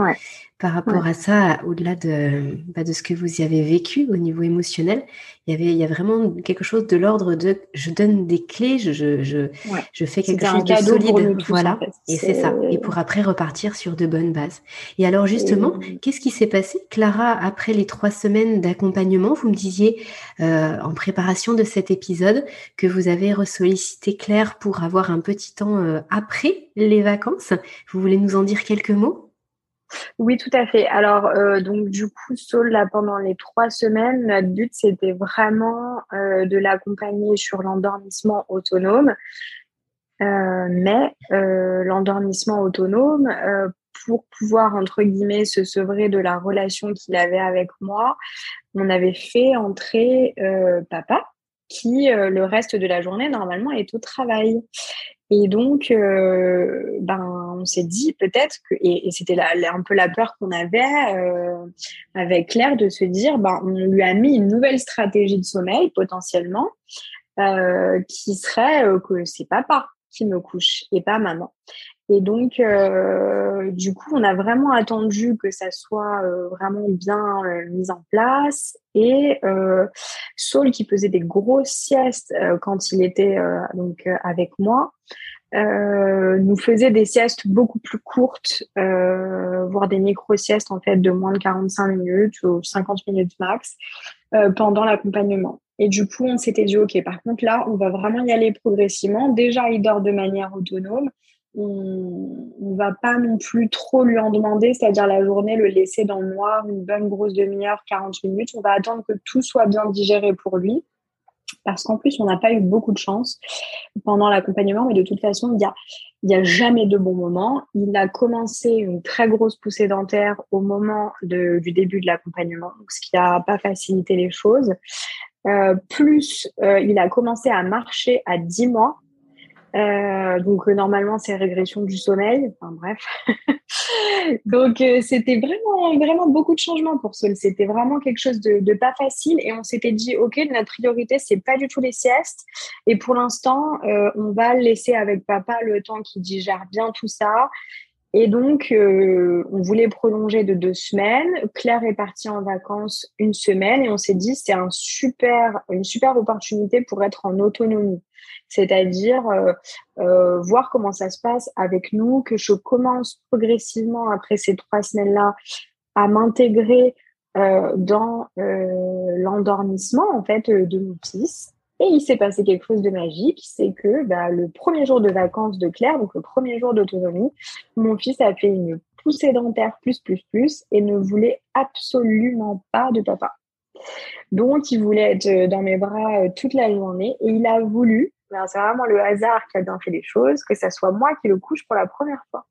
par rapport à ça, au-delà de, bah, de ce que vous y avez vécu au niveau émotionnel, il y avait, il y a vraiment quelque chose de l'ordre de je donne des clés, je, je, je, je fais quelque chose de solide. voilà. Et c'est ça. Et pour après repartir sur de bonnes bases. Et alors, justement, qu'est-ce qui s'est passé, Clara, après les trois semaines d'accompagnement? Vous me disiez, euh, en préparation de cet épisode, que vous avez ressollicité Claire pour avoir un petit temps euh, après les vacances. Vous voulez nous en dire quelques mots? Oui, tout à fait. Alors, euh, donc du coup, Saul, là, pendant les trois semaines, notre but, c'était vraiment euh, de l'accompagner sur l'endormissement autonome. Euh, mais l'endormissement autonome, pour pouvoir, entre guillemets, se sevrer de la relation qu'il avait avec moi, on avait fait entrer papa qui, euh, le reste de la journée, normalement, est au travail. Et donc, euh, ben, on s'est dit peut-être que, et, c'était un peu la peur qu'on avait euh, avec Claire de se dire, ben, on lui a mis une nouvelle stratégie de sommeil potentiellement, qui serait que c'est papa qui me couche et pas maman. Et donc, euh, du coup, on a vraiment attendu que ça soit euh, vraiment bien euh, mis en place. Et Saul, qui faisait des grosses siestes quand il était donc avec moi, nous faisait des siestes beaucoup plus courtes, voire des micro-siestes en fait de moins de 45 minutes ou 50 minutes max pendant l'accompagnement. Et du coup, on s'était dit, OK, par contre, là, on va vraiment y aller progressivement. Déjà, il dort de manière autonome on ne va pas non plus trop lui en demander, c'est-à-dire la journée, le laisser dans le noir une bonne grosse demi-heure, 40 minutes. On va attendre que tout soit bien digéré pour lui. Parce qu'en plus, on n'a pas eu beaucoup de chance pendant l'accompagnement, mais de toute façon, il n'y a, y a jamais de bon moment. Il a commencé une très grosse poussée dentaire au moment du début de l'accompagnement, ce qui n'a pas facilité les choses. Euh, plus, euh, il a commencé à marcher à 10 mois, euh, donc euh, normalement c'est régression du sommeil. Enfin bref. donc euh, c'était vraiment vraiment beaucoup de changements pour Saul. C'était vraiment quelque chose de, pas facile et on s'était dit ok notre priorité c'est pas du tout les siestes et pour l'instant on va laisser avec papa le temps qu'il digère bien tout ça. Et donc, on voulait prolonger de deux semaines. Claire est partie en vacances une semaine et on s'est dit c'est un super, une super opportunité pour être en autonomie c'est-à-dire euh, euh, voir comment ça se passe avec nous, que je commence progressivement après ces trois semaines-là à m'intégrer euh, dans l'endormissement en fait de mon fils. Et il s'est passé quelque chose de magique, c'est que bah, le premier jour de vacances de Claire, donc le premier jour d'autonomie, mon fils a fait une poussée dentaire plus plus plus et ne voulait absolument pas de papa. Donc il voulait être dans mes bras toute la journée et il a voulu c'est vraiment le hasard qui a bien fait les choses, que ça soit moi qui le couche pour la première fois.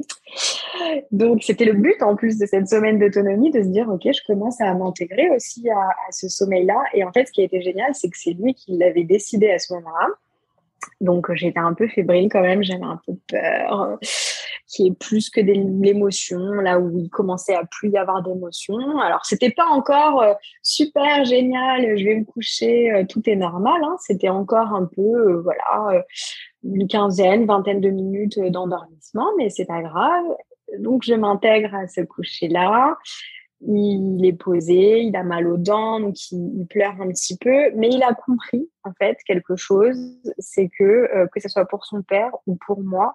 Donc, c'était le but en plus de cette semaine d'autonomie de se dire, OK, je commence à m'intégrer aussi à, à ce sommeil-là. Et en fait, ce qui a été génial, c'est que c'est lui qui l'avait décidé à ce moment-là. Donc, j'étais un peu fébrile quand même, j'avais un peu peur qui est plus que l'émotion, là où il commençait à plus y avoir d'émotion. Alors, c'était pas encore euh, super génial, je vais me coucher, euh, tout est normal. Hein. C'était encore un peu, euh, voilà, une quinzaine, vingtaine de minutes d'endormissement, mais c'est pas grave. Donc, je m'intègre à ce coucher-là. Il est posé, il a mal aux dents, donc il, pleure un petit peu, mais il a compris en fait quelque chose, c'est que que ce soit pour son père ou pour moi,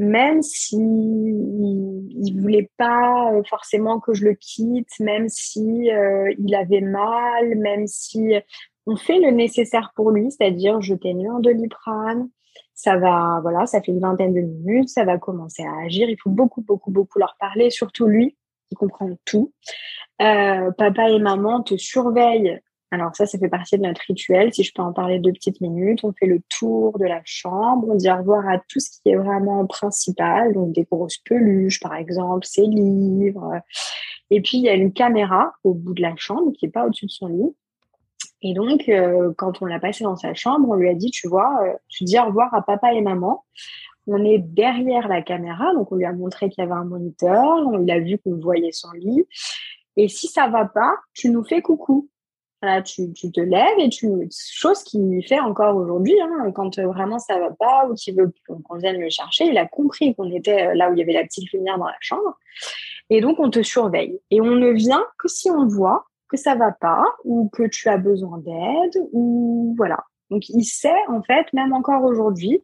même si il voulait pas euh, forcément que je le quitte, même si euh, il avait mal, même si on fait le nécessaire pour lui, c'est-à-dire je t'ai mis en doliprane, ça va, voilà, ça fait une vingtaine de minutes, ça va commencer à agir. Il faut beaucoup, beaucoup, beaucoup leur parler, surtout lui qui comprend tout. Euh, papa et maman te surveillent alors ça, ça fait partie de notre rituel. Si je peux en parler deux petites minutes, on fait le tour de la chambre, on dit au revoir à tout ce qui est vraiment principal, donc des grosses peluches par exemple, ses livres. Et puis il y a une caméra au bout de la chambre qui est pas au-dessus de son lit. Et donc euh, quand on l'a passé dans sa chambre, on lui a dit, tu vois, euh, tu dis au revoir à papa et maman. On est derrière la caméra, donc on lui a montré qu'il y avait un moniteur, on a vu qu'on voyait son lit. Et si ça va pas, tu nous fais coucou. Tu, tu, te lèves et tu chose qu'il fait encore aujourd'hui hein, quand euh, vraiment ça va pas ou qu'il veut qu'on vienne le chercher il a compris qu'on était euh, là où il y avait la petite lumière dans la chambre. Et donc on te surveille. Et on ne vient que si on voit que ça va pas ou que tu as besoin d'aide ou voilà. Donc il sait en fait même encore aujourd'hui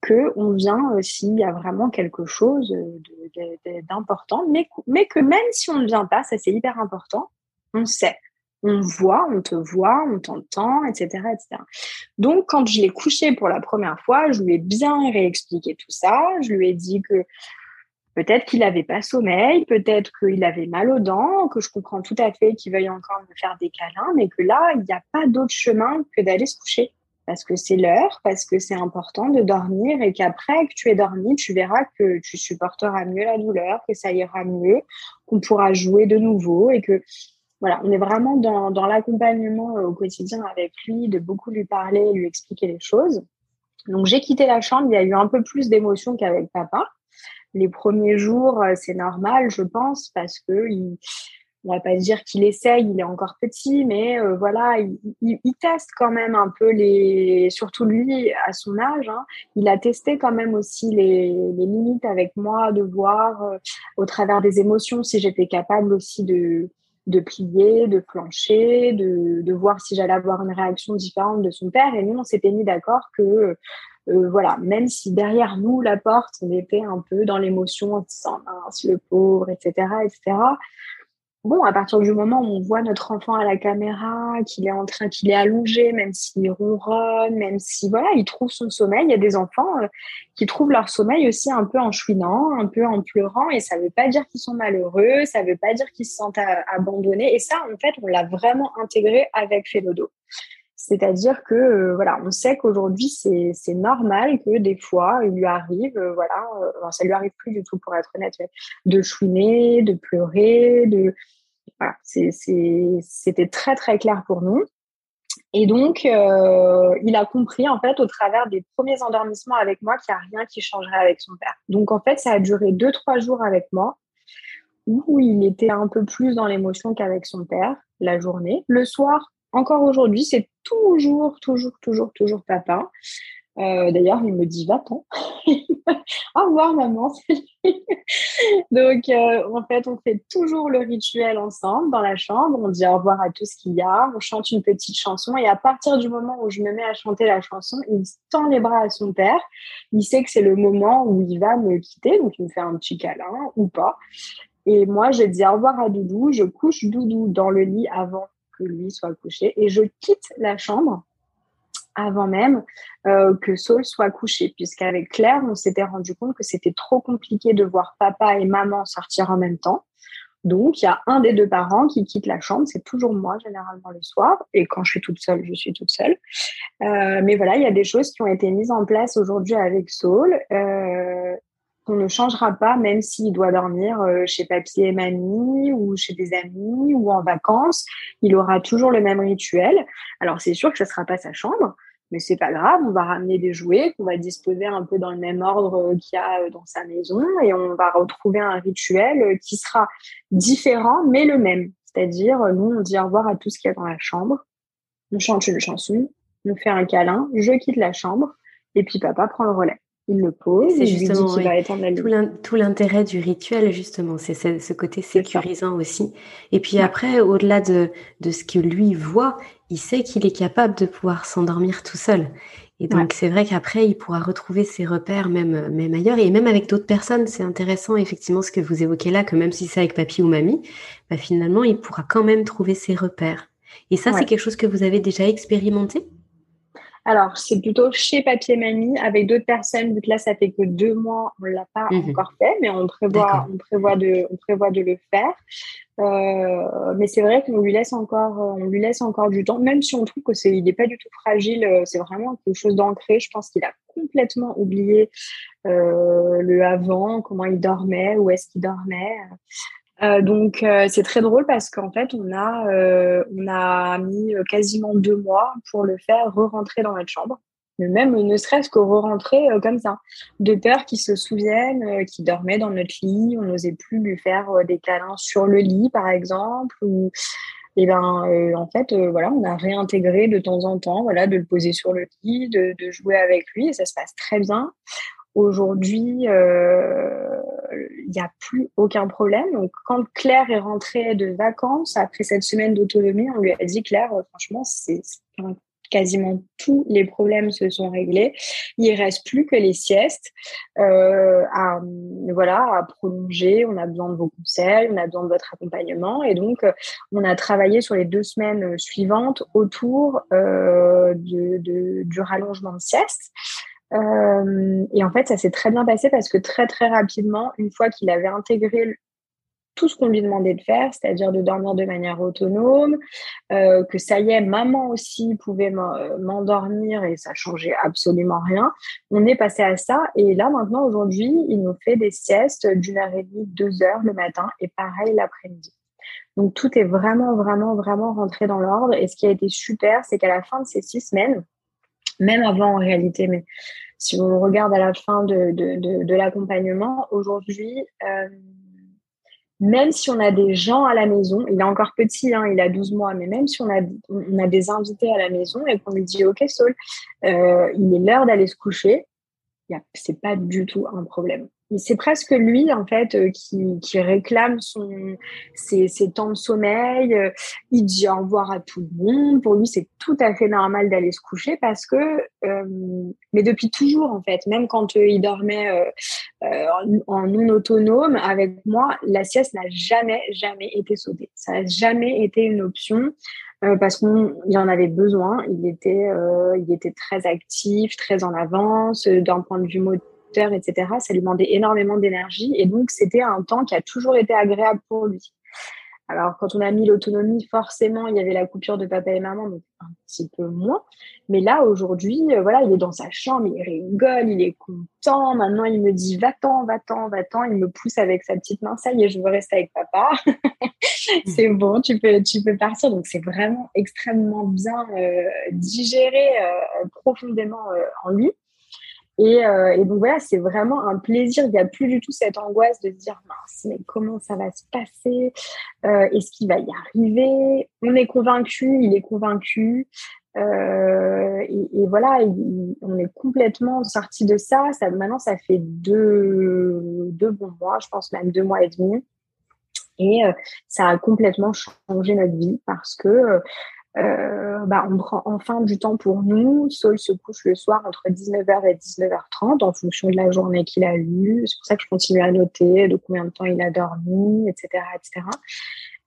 que on vient euh, s'il y a vraiment quelque chose d'important mais mais que même si on ne vient pas ça c'est hyper important on sait on voit, on te voit, on t'entend, etc., etc. Donc, quand je l'ai couché pour la première fois, je lui ai bien réexpliqué tout ça. Je lui ai dit que peut-être qu'il n'avait pas sommeil, peut-être qu'il avait mal aux dents, que je comprends tout à fait qu'il veuille encore me faire des câlins, mais que là, il n'y a pas d'autre chemin que d'aller se coucher. Parce que c'est l'heure, parce que c'est important de dormir et qu'après que tu aies dormi, tu verras que tu supporteras mieux la douleur, que ça ira mieux, qu'on pourra jouer de nouveau et que voilà, on est vraiment dans, dans l'accompagnement au quotidien avec lui, de beaucoup lui parler, lui expliquer les choses. Donc j'ai quitté la chambre, il y a eu un peu plus d'émotion qu'avec papa. Les premiers jours, c'est normal, je pense, parce que il, on va pas dire qu'il essaye, il est encore petit, mais euh, voilà, il, teste quand même un peu les, surtout lui à son âge, hein, il a testé quand même aussi les, limites avec moi, de voir euh, au travers des émotions si j'étais capable aussi de, de plier, de plancher, de, de voir si j'allais avoir une réaction différente de son père. Et nous, on s'était mis d'accord que euh, voilà, même si derrière nous, la porte, on était un peu dans l'émotion, en disant, le pauvre, etc., etc bon, à partir du moment où on voit notre enfant à la caméra, qu'il est en train, qu'il est allongé, même s'il ronronne, même si voilà, il trouve son sommeil. Il y a des enfants euh, qui trouvent leur sommeil aussi un peu en chouinant, un peu en pleurant, et ça ne veut pas dire qu'ils sont malheureux, ça ne veut pas dire qu'ils se sentent abandonnés. Et ça, en fait, on l'a vraiment intégré avec Félodo. C'est-à-dire que euh, voilà, on sait qu'aujourd'hui c'est normal que des fois il lui arrive, euh, voilà, euh, ça lui arrive plus du tout pour être honnête, de chouiner, de pleurer, de c'était très très clair pour nous. Et donc il a compris en fait au travers des premiers endormissements avec moi qu'il n'y a rien qui changerait avec son père. Donc en fait ça a duré deux trois jours avec moi où il était un peu plus dans l'émotion qu'avec son père la journée. Le soir, encore aujourd'hui, c'est toujours, toujours, toujours, toujours papa. Euh, d'ailleurs, il me dit va-t'en. Au revoir, maman. Donc, euh, en fait, on fait toujours le rituel ensemble dans la chambre. On dit au revoir à tout ce qu'il y a. On chante une petite chanson. Et à partir du moment où je me mets à chanter la chanson, il tend les bras à son père. Il sait que c'est le moment où il va me quitter. Donc, il me fait un petit câlin ou pas. Et moi, je dis au revoir à Doudou. Je couche Doudou dans le lit avant que lui soit couché. Et je quitte la chambre avant même euh, que Saul soit couché, puisqu'avec Claire, on s'était rendu compte que c'était trop compliqué de voir papa et maman sortir en même temps. Donc, il y a un des deux parents qui quitte la chambre. C'est toujours moi, généralement, le soir. Et quand je suis toute seule, je suis toute seule. Euh, mais voilà, il y a des choses qui ont été mises en place aujourd'hui avec Saul. Euh, qu'on ne changera pas, même s'il doit dormir euh, chez papy et mamie ou chez des amis ou en vacances. Il aura toujours le même rituel. Alors, c'est sûr que ce ne sera pas sa chambre, mais c'est pas grave. On va ramener des jouets qu'on va disposer un peu dans le même ordre euh, qu'il y a euh, dans sa maison et on va retrouver un rituel qui sera différent, mais le même. C'est-à-dire, nous, on dit au revoir à tout ce qu'il y a dans la chambre. On chante une chanson, on fait un câlin, je quitte la chambre et puis papa prend le relais il le pose. C'est justement tout l'intérêt du rituel, justement. C'est ce, côté sécurisant aussi. Et puis après, au-delà de, de ce que lui voit, il sait qu'il est capable de pouvoir s'endormir tout seul. Et donc, c'est vrai qu'après, il pourra retrouver ses repères même, même ailleurs et même avec d'autres personnes. C'est intéressant, effectivement, ce que vous évoquez là, que même si c'est avec papy ou mamie, bah, finalement, il pourra quand même trouver ses repères. Et ça, c'est quelque chose que vous avez déjà expérimenté? Alors, c'est plutôt chez Papier Mamie avec d'autres personnes, vu que là, ça fait que deux mois, on ne l'a pas mhm. encore fait, mais on prévoit, on prévoit, de, on prévoit de le faire. Euh, mais c'est vrai qu'on lui laisse encore, on lui laisse encore du temps, même si on trouve que c'est, il n'est pas du tout fragile. Euh, c'est vraiment quelque chose d'ancré. Je pense qu'il a complètement oublié euh, le avant, comment il dormait, où est-ce qu'il dormait. Euh, donc euh, c'est très drôle parce qu'en fait on a euh, on a mis quasiment deux mois pour le faire re-rentrer dans notre chambre, mais même ne serait-ce que re-rentrer comme ça, de peur qu'il se souvienne qu'il dormait dans notre lit, on n'osait plus lui faire des câlins sur le lit par exemple ou et eh ben en fait voilà on a réintégré de temps en temps voilà de le poser sur le lit, de, de jouer avec lui et ça se passe très bien. Aujourd'hui, euh, il n'y a plus aucun problème. Donc, quand Claire est rentrée de vacances, après cette semaine d'autonomie, on lui a dit, Claire, euh, franchement, c'est quasiment tous les problèmes se sont réglés. Il reste plus que les siestes euh, à, voilà, à prolonger. On a besoin de vos conseils, on a besoin de votre accompagnement. Et donc, on a travaillé sur les deux semaines suivantes autour de, du rallongement de sieste. Euh, et en fait, ça s'est très bien passé parce que très très rapidement, une fois qu'il avait intégré tout ce qu'on lui demandait de faire, c'est-à-dire de dormir de manière autonome, euh, que ça y est, maman aussi pouvait euh, m'endormir et ça changeait absolument rien. On est passé à ça et là maintenant aujourd'hui, il nous fait des siestes d'une heure et demie, deux heures le matin et pareil l'après-midi. Donc tout est vraiment, vraiment, vraiment rentré dans l'ordre. Et ce qui a été super, c'est qu'à la fin de ces six semaines, même avant en réalité, mais si on regarde à la fin de, de, l'accompagnement, aujourd'hui, euh, même si on a des gens à la maison, il est encore petit, hein, il a 12 mois, mais même si on a, on a des invités à la maison et qu'on lui dit Ok, Saul, euh, il est l'heure d'aller se coucher, c'est pas du tout un problème c'est presque lui en fait euh, qui, qui réclame son ses, ses, temps de sommeil. Euh, il dit au revoir à tout le monde. Pour lui, c'est tout à fait normal d'aller se coucher parce que, euh, mais depuis toujours en fait, même quand il dormait en, non autonome avec moi, la sieste n'a jamais jamais été sautée. Ça n'a jamais été une option. parce qu'il en avait besoin. Il était, il était très actif, très en avance d'un point de vue etc. Ça lui demandait énormément d'énergie. Et donc, c'était un temps qui a toujours été agréable pour lui. Alors, quand on a mis l'autonomie, forcément, il y avait la coupure de papa et maman, donc un petit peu moins. Mais là, aujourd'hui, euh, voilà, il est dans sa chambre, il rigole, il est content. Maintenant, il me dit va-t'en, va-t'en, va-t'en. Il me pousse avec sa petite main. Ça y est, je veux rester avec papa. c'est bon, tu peux, tu peux partir. Donc, c'est vraiment extrêmement bien euh, digéré euh, profondément en lui. Euh, et, donc voilà, c'est vraiment un plaisir. Il n'y a plus du tout cette angoisse de dire mince, mais comment ça va se passer? Euh, Est-ce qu'il va y arriver? On est convaincu, il est convaincu. Euh, et, voilà, on est complètement sorti de ça. Maintenant, ça fait deux bons mois, je pense même deux mois et demi. Et ça a complètement changé notre vie parce que euh, bah, on prend enfin du temps pour nous. Saul se couche le soir entre 19h et 19h30 en fonction de la journée qu'il a eue. C'est pour ça que je continue à noter de combien de temps il a dormi, etc. etc.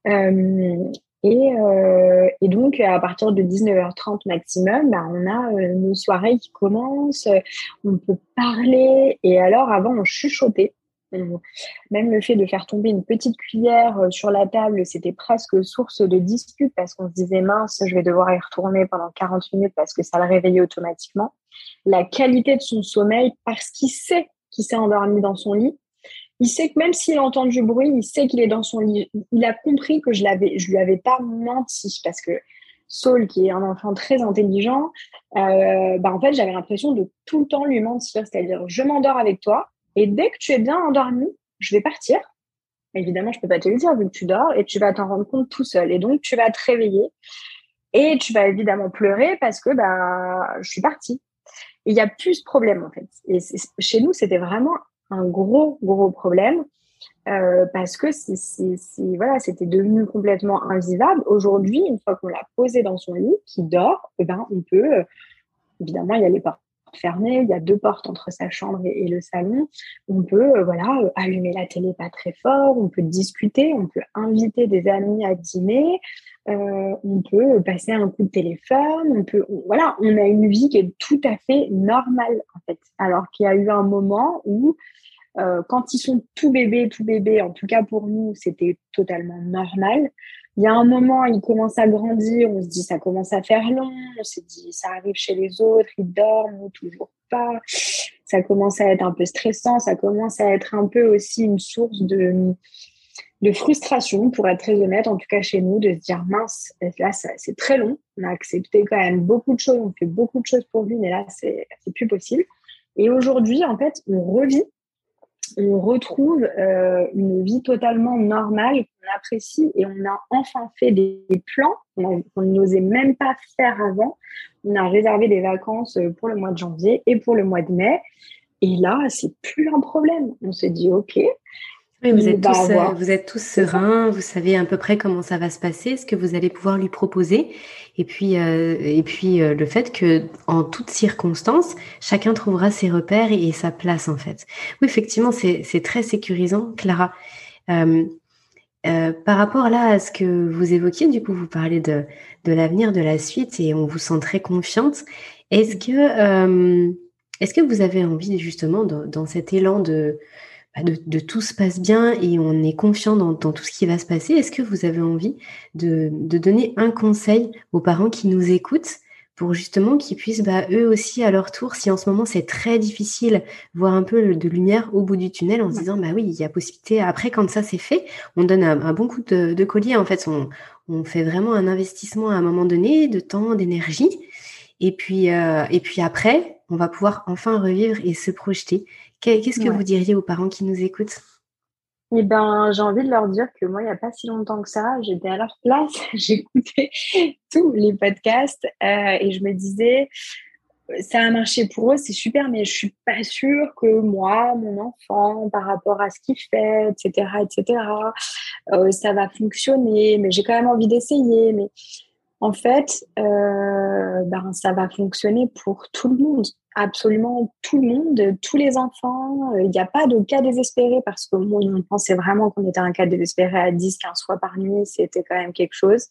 Euh, et, euh, et, donc, à partir de 19h30 maximum, bah, on a nos soirées qui commencent, on peut parler. Et alors, avant, on chuchotait. Même le fait de faire tomber une petite cuillère euh, sur la table, c'était presque source de dispute parce qu'on se disait mince, je vais devoir y retourner pendant 40 minutes parce que ça le réveillait automatiquement. La qualité de son sommeil parce qu'il sait qu'il s'est endormi dans son lit. Il sait que même s'il entend du bruit, il sait qu'il est dans son lit. Il a compris que je l'avais, je lui avais pas menti parce que Saul, qui est un enfant très intelligent, euh, bah en fait, j'avais l'impression de tout le temps lui mentir. C'est-à-dire, je m'endors avec toi, et dès que tu es bien endormi, je vais partir. Évidemment, je peux pas te le dire vu que tu dors et tu vas t'en rendre compte tout seul. Et donc, tu vas te réveiller et tu vas évidemment pleurer parce que bah, je suis partie. Il y a plus ce problème en fait. Et chez nous, c'était vraiment un gros, gros problème euh, parce que c'est, voilà, c'était devenu complètement invivable. Aujourd'hui, une fois qu'on l'a posé dans son lit, qui dort, eh ben, on peut, euh, évidemment, y a les portes fermée, il y a deux portes entre sa chambre et, le salon. On peut euh, voilà euh, allumer la télé pas très fort, on peut discuter, on peut inviter des amis à dîner, euh, on peut passer un coup de téléphone, on peut voilà, on a une vie qui est tout à fait normale en fait. Alors qu'il y a eu un moment où quand ils sont tout bébés, tout bébés, en tout cas pour nous, c'était totalement normal. Il y a un moment, il commence à grandir, on se dit ça commence à faire long, on se dit ça arrive chez les autres, ils dorment, toujours pas. Ça commence à être un peu stressant, ça commence à être un peu aussi une source de, de frustration, pour être très honnête, en tout cas chez nous, de se dire mince, là c'est très long, on a accepté quand même beaucoup de choses, on fait beaucoup de choses pour lui, mais là c'est plus possible. Et aujourd'hui, en fait, on revit on retrouve euh, une vie totalement normale qu'on apprécie et on a enfin fait des plans qu'on n'osait même pas faire avant. On a réservé des vacances pour le mois de janvier et pour le mois de mai. Et là, c'est plus un problème. On s'est dit, OK, vous êtes, tous, euh, vous êtes tous sereins, vous savez à peu près comment ça va se passer, ce que vous allez pouvoir lui proposer, et puis euh, et puis euh, le fait que en toutes circonstances, chacun trouvera ses repères et, sa place en fait. Oui, effectivement, c'est très sécurisant, Clara. par rapport là à ce que vous évoquiez, du coup, vous parlez de de l'avenir, de la suite, et on vous sent très confiante. Est-ce que est-ce que vous avez envie justement dans, dans cet élan de bah, de, tout se passe bien et on est confiant dans, tout ce qui va se passer, est-ce que vous avez envie de, donner un conseil aux parents qui nous écoutent pour justement qu'ils puissent, bah, eux aussi, à leur tour, si en ce moment c'est très difficile, voir un peu de lumière au bout du tunnel en se disant, bah oui, il y a possibilité. Après, quand ça c'est fait, on donne un, bon coup de, collier. En fait, on, on, fait vraiment un investissement à un moment donné de temps, d'énergie. Et puis, euh, et puis après, on va pouvoir enfin revivre et se projeter. Qu'est-ce que vous diriez aux parents qui nous écoutent? Eh ben, j'ai envie de leur dire que moi, il n'y a pas si longtemps que ça, j'étais à leur place, j'écoutais tous les podcasts euh, et je me disais, ça a marché pour eux, c'est super, mais je suis pas sûre que moi, mon enfant, par rapport à ce qu'il fait, etc., etc., euh, ça va fonctionner. Mais j'ai quand même envie d'essayer. Mais en fait, euh, ben, ça va fonctionner pour tout le monde, absolument tout le monde, tous les enfants. Il n'y a pas de cas désespéré parce que moi, on pensait vraiment qu'on était un cas désespéré à 10, 15 fois par nuit, c'était quand même quelque chose.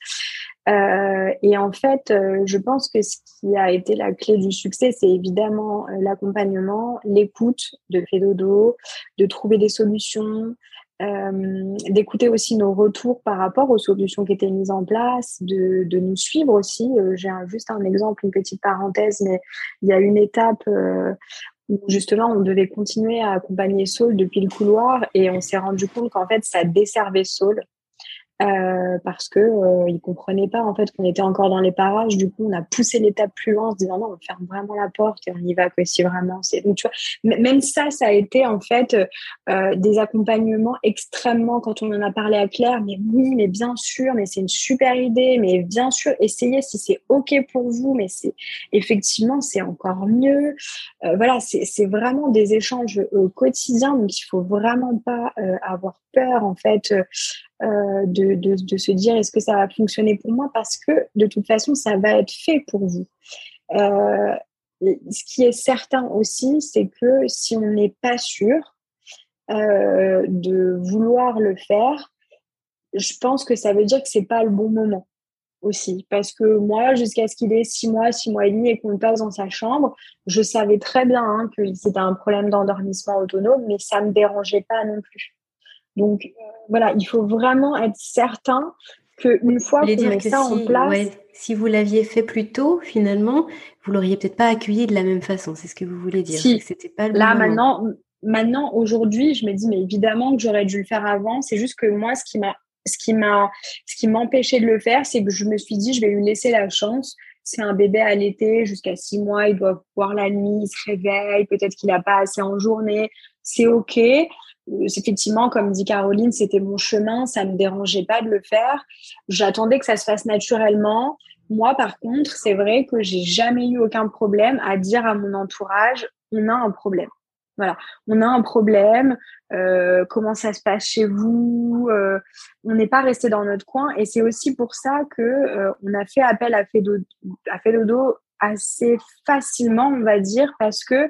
Euh, et en fait, euh, je pense que ce qui a été la clé du succès, c'est évidemment l'accompagnement, l'écoute de Fédodo, de trouver des solutions, euh, d'écouter aussi nos retours par rapport aux solutions qui étaient mises en place, de, nous suivre aussi. Euh, j'ai juste un exemple, une petite parenthèse, mais il y a une étape euh, où justement on devait continuer à accompagner Saul depuis le couloir et on s'est rendu compte qu'en fait ça desservait Saul euh, parce que euh, ils comprenaient pas en fait qu'on était encore dans les parages. Du coup, on a poussé l'étape plus loin en se disant non, on ferme vraiment la porte et on y va que si vraiment c'est. Donc tu vois, même ça, ça a été en fait euh, des accompagnements extrêmement quand on en a parlé à Claire. Mais oui, mais bien sûr, mais c'est une super idée. Mais bien sûr, essayez si c'est ok pour vous. Mais c'est effectivement c'est encore mieux. Euh, voilà, c'est vraiment des échanges quotidiens. Donc il faut vraiment pas avoir peur en fait euh, de, de, de, se dire est-ce que ça va fonctionner pour moi? Parce que de toute façon ça va être fait pour vous. Euh, ce qui est certain aussi, c'est que si on n'est pas sûr euh, de vouloir le faire, je pense que ça veut dire que c'est pas le bon moment aussi. Parce que moi, jusqu'à ce qu'il ait six mois, six mois et demi et qu'on le passe dans sa chambre, je savais très bien hein, que c'était un problème d'endormissement autonome, mais ça me dérangeait pas non plus. Donc voilà, il faut vraiment être certain qu'une fois qu'on met ça en place. si vous l'aviez fait plus tôt, finalement, vous l'auriez peut-être pas accueilli de la même façon. C'est ce que vous voulez dire. Si. C'était pas Là maintenant, maintenant aujourd'hui, je me dis mais évidemment que j'aurais dû le faire avant. C'est juste que moi, ce qui m'a ce qui m'a ce qui m'empêchait de le faire, c'est que je me suis dit je vais lui laisser la chance. C'est un bébé à l'été jusqu'à six mois, il doit voir la nuit, il se réveille, peut-être qu'il n'a pas assez en journée. C'est ok effectivement, comme dit Caroline, c'était mon chemin, ça me dérangeait pas de le faire. J'attendais que ça se fasse naturellement. Moi, par contre, c'est vrai que j'ai jamais eu aucun problème à dire à mon entourage, on a un problème. Voilà, on a un problème. Euh, comment ça se passe chez vous euh, On n'est pas resté dans notre coin, et c'est aussi pour ça que euh, on a fait appel à Fedodo, à Fedodo assez facilement, on va dire, parce que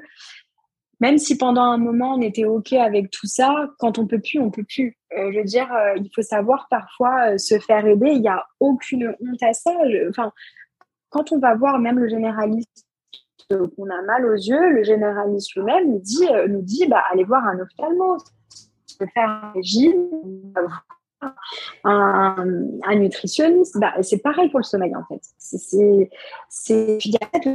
même si pendant un moment on était ok avec tout ça, quand on peut plus, on peut plus. Euh, je veux dire, euh, il faut savoir parfois euh, se faire aider. Il n'y a aucune honte à ça. enfin, quand on va voir même le généraliste qu'on a mal aux yeux, le généraliste lui-même nous dit, nous dit, bah allez voir un ophtalmo, faire un régime, un, un nutritionniste, bah, c'est pareil pour le sommeil en fait. Il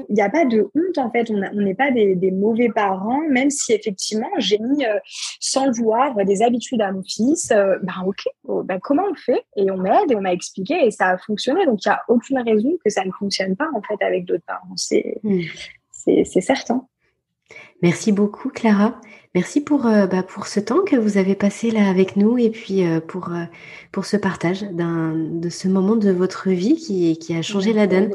n'y a, a, pas de honte en fait, on n'est pas des, des, mauvais parents, même si effectivement j'ai mis euh, sans le vouloir des habitudes à mon fils. Euh, bah ok, oh, bah, comment on fait? Et on m'aide et on m'a expliqué et ça a fonctionné. Donc il n'y a aucune raison que ça ne fonctionne pas en fait avec d'autres parents. C'est mmh. c'est certain. Merci beaucoup Clara. Merci pour, euh, bah, pour ce temps que vous avez passé là avec nous et puis euh, pour, euh, pour ce partage de ce moment de votre vie qui, qui a changé la donne.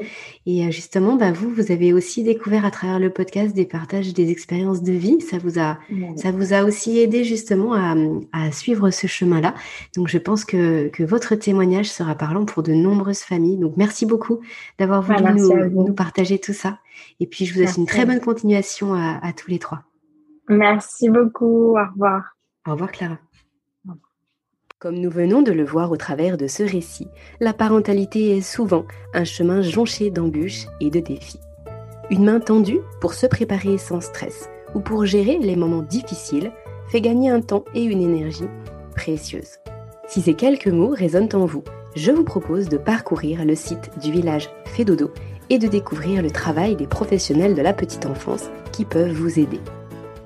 Et justement, bah, vous, vous avez aussi découvert à travers le podcast des partages des expériences de vie. Ça vous a, ça vous a aussi aidé justement à, à suivre ce chemin-là. Donc, je pense que, que votre témoignage sera parlant pour de nombreuses familles. Donc, merci beaucoup d'avoir voulu nous, nous, partager tout ça. Et puis, je vous souhaite une très bonne continuation à, à tous les trois. Merci beaucoup. Au revoir. Au revoir, Clara. Comme nous venons de le voir au travers de ce récit, la parentalité est souvent un chemin jonché d'embûches et de défis. Une main tendue pour se préparer sans stress ou pour gérer les moments difficiles fait gagner un temps et une énergie précieuse. Si ces quelques mots résonnent en vous, je vous propose de parcourir le site du village Fédodo et de découvrir le travail des professionnels de la petite enfance qui peuvent vous aider.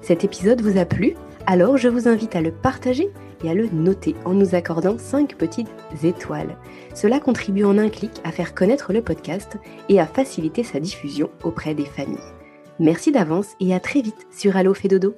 Cet épisode vous a plu Alors je vous invite à le partager et à le noter en nous accordant 5 petites étoiles. Cela contribue en un clic à faire connaître le podcast et à faciliter sa diffusion auprès des familles. Merci d'avance et à très vite sur Allo Fédodo.